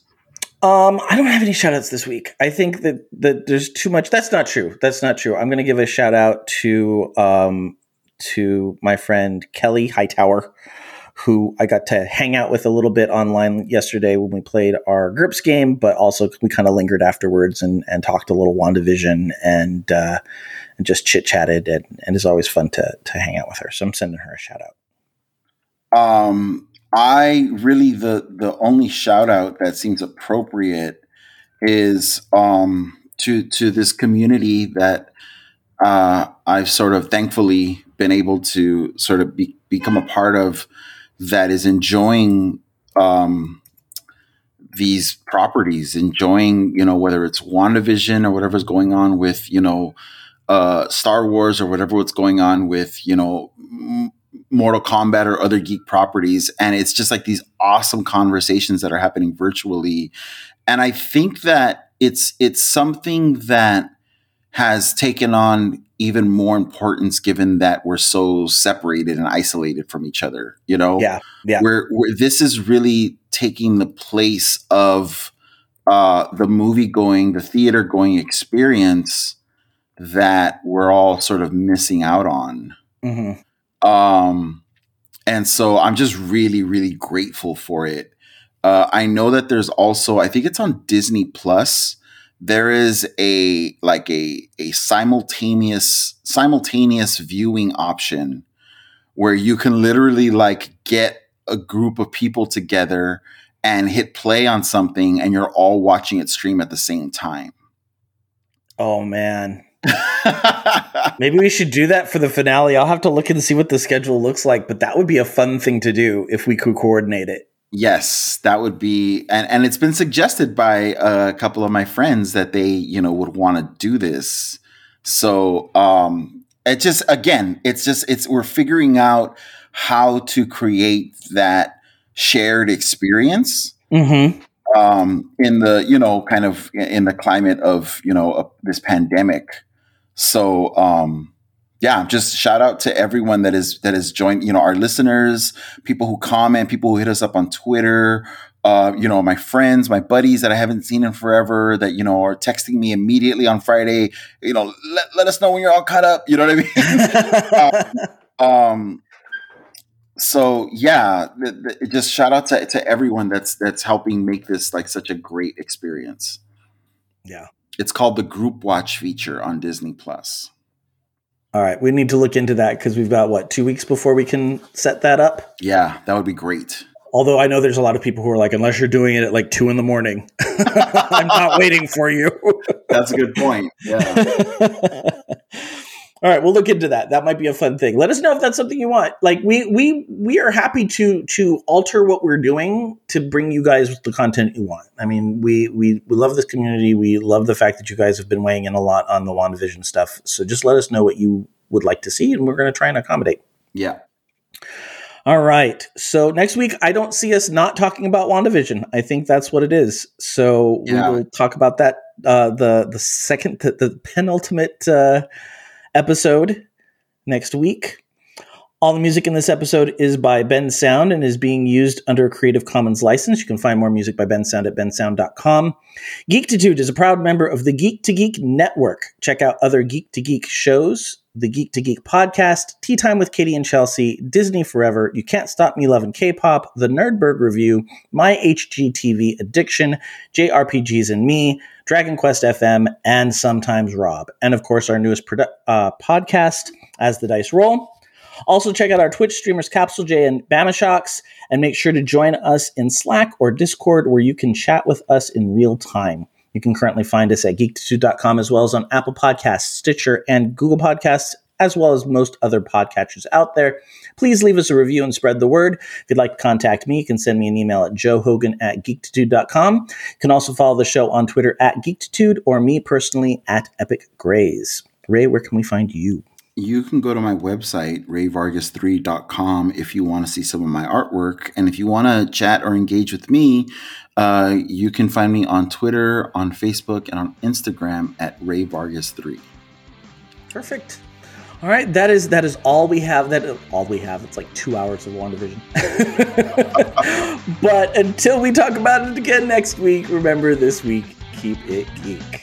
Um, I don't have any shout outs this week. I think that that there's too much. That's not true. That's not true. I'm going to give a shout out to um to my friend Kelly Hightower, who I got to hang out with a little bit online yesterday when we played our GURPS game, but also we kind of lingered afterwards and and talked a little WandaVision and uh, and just chit chatted and, and it's always fun to to hang out with her. So I'm sending her a shout out.
Um, I really the the only shout out that seems appropriate is um to to this community that uh, I've sort of thankfully been able to sort of be, become a part of that is enjoying um, these properties, enjoying, you know, whether it's WandaVision or whatever's going on with, you know, uh, Star Wars or whatever what's going on with, you know, Mortal Kombat or other geek properties. And it's just like these awesome conversations that are happening virtually. And I think that it's it's something that has taken on even more importance given that we're so separated and isolated from each other, you know?
Yeah, yeah.
Where where this is really taking the place of uh the movie going, the theater going experience that we're all sort of missing out on.
hmm
Um, and so I'm just really, really grateful for it. Uh, I know that there's also, I think it's on Disney Plus. There is a like a a simultaneous simultaneous viewing option where you can literally like get a group of people together and hit play on something, and you're all watching it stream at the same time.
Oh man. Maybe we should do that for the finale. I'll have to look and see what the schedule looks like, but that would be a fun thing to do if we could coordinate it.
Yes, that would be, and and it's been suggested by a couple of my friends that they, you know, would want to do this. So, um, it just again, it's just it's we're figuring out how to create that shared experience
Mm-hmm.
um, in the you know kind of in the climate of you know uh, this pandemic. So um, yeah, just shout out to everyone that is that has joined. You know, our listeners, people who comment, people who hit us up on Twitter. Uh, you know, my friends, my buddies that I haven't seen in forever that, you know, are texting me immediately on Friday, you know, let, let us know when you're all caught up. You know what I mean? um, so yeah, just shout out to, to everyone that's that's helping make this like such a great experience.
Yeah.
It's called the Group Watch feature on Disney Plus.
All right, we need to look into that because we've got what two weeks before we can set that up.
Yeah, that would be great.
Although I know there's a lot of people who are like, unless you're doing it at like two in the morning, I'm not waiting for you.
That's a good point. Yeah.
All right, we'll look into that. That might be a fun thing. Let us know if that's something you want. Like we we we are happy to to alter what we're doing to bring you guys the content you want. I mean, we we we love this community. We love the fact that you guys have been weighing in a lot on the WandaVision stuff. So just let us know what you would like to see, and we're going to try and accommodate.
Yeah.
All right. So next week, I don't see us not talking about WandaVision. I think that's what it is. So
Yeah.
we will talk about that. Uh, the the second, the, the penultimate uh, episode next week. All the music in this episode is by Bensound and is being used under a Creative Commons license. You can find more music by Bensound at bensound.com. Geektitude is a proud member of the Geek to Geek Network. Check out other Geek to Geek shows, the Geek to Geek podcast, Tea Time with Katie and Chelsea, Disney Forever, You Can't Stop Me Loving K-Pop, The Nerdberg Review, My HGTV Addiction, JRPGs and Me, Dragon Quest FM, and sometimes Rob. And of course, our newest produ- uh, podcast, As the Dice Roll. Also, check out our Twitch streamers Capsulejay and Bamashockz, and make sure to join us in Slack or Discord where you can chat with us in real time. You can currently find us at geektitude.com as well as on Apple Podcasts, Stitcher, and Google Podcasts, as well as most other podcatchers out there. Please leave us a review and spread the word. If you'd like to contact me, you can send me an email at joehogan at geektitude.com. You can also follow the show on Twitter at geektitude or me personally at Epic Grays. Ray, where can we find you?
You can go to my website, rayvargas3.com, if you want to see some of my artwork. And if you want to chat or engage with me, uh, you can find me on Twitter, on Facebook, and on Instagram at Ray Vargas Three.
Perfect. All right, that is that is all we have. That all we have. It's like two hours of WandaVision. but until we talk about it again next week, remember this week, keep it geek.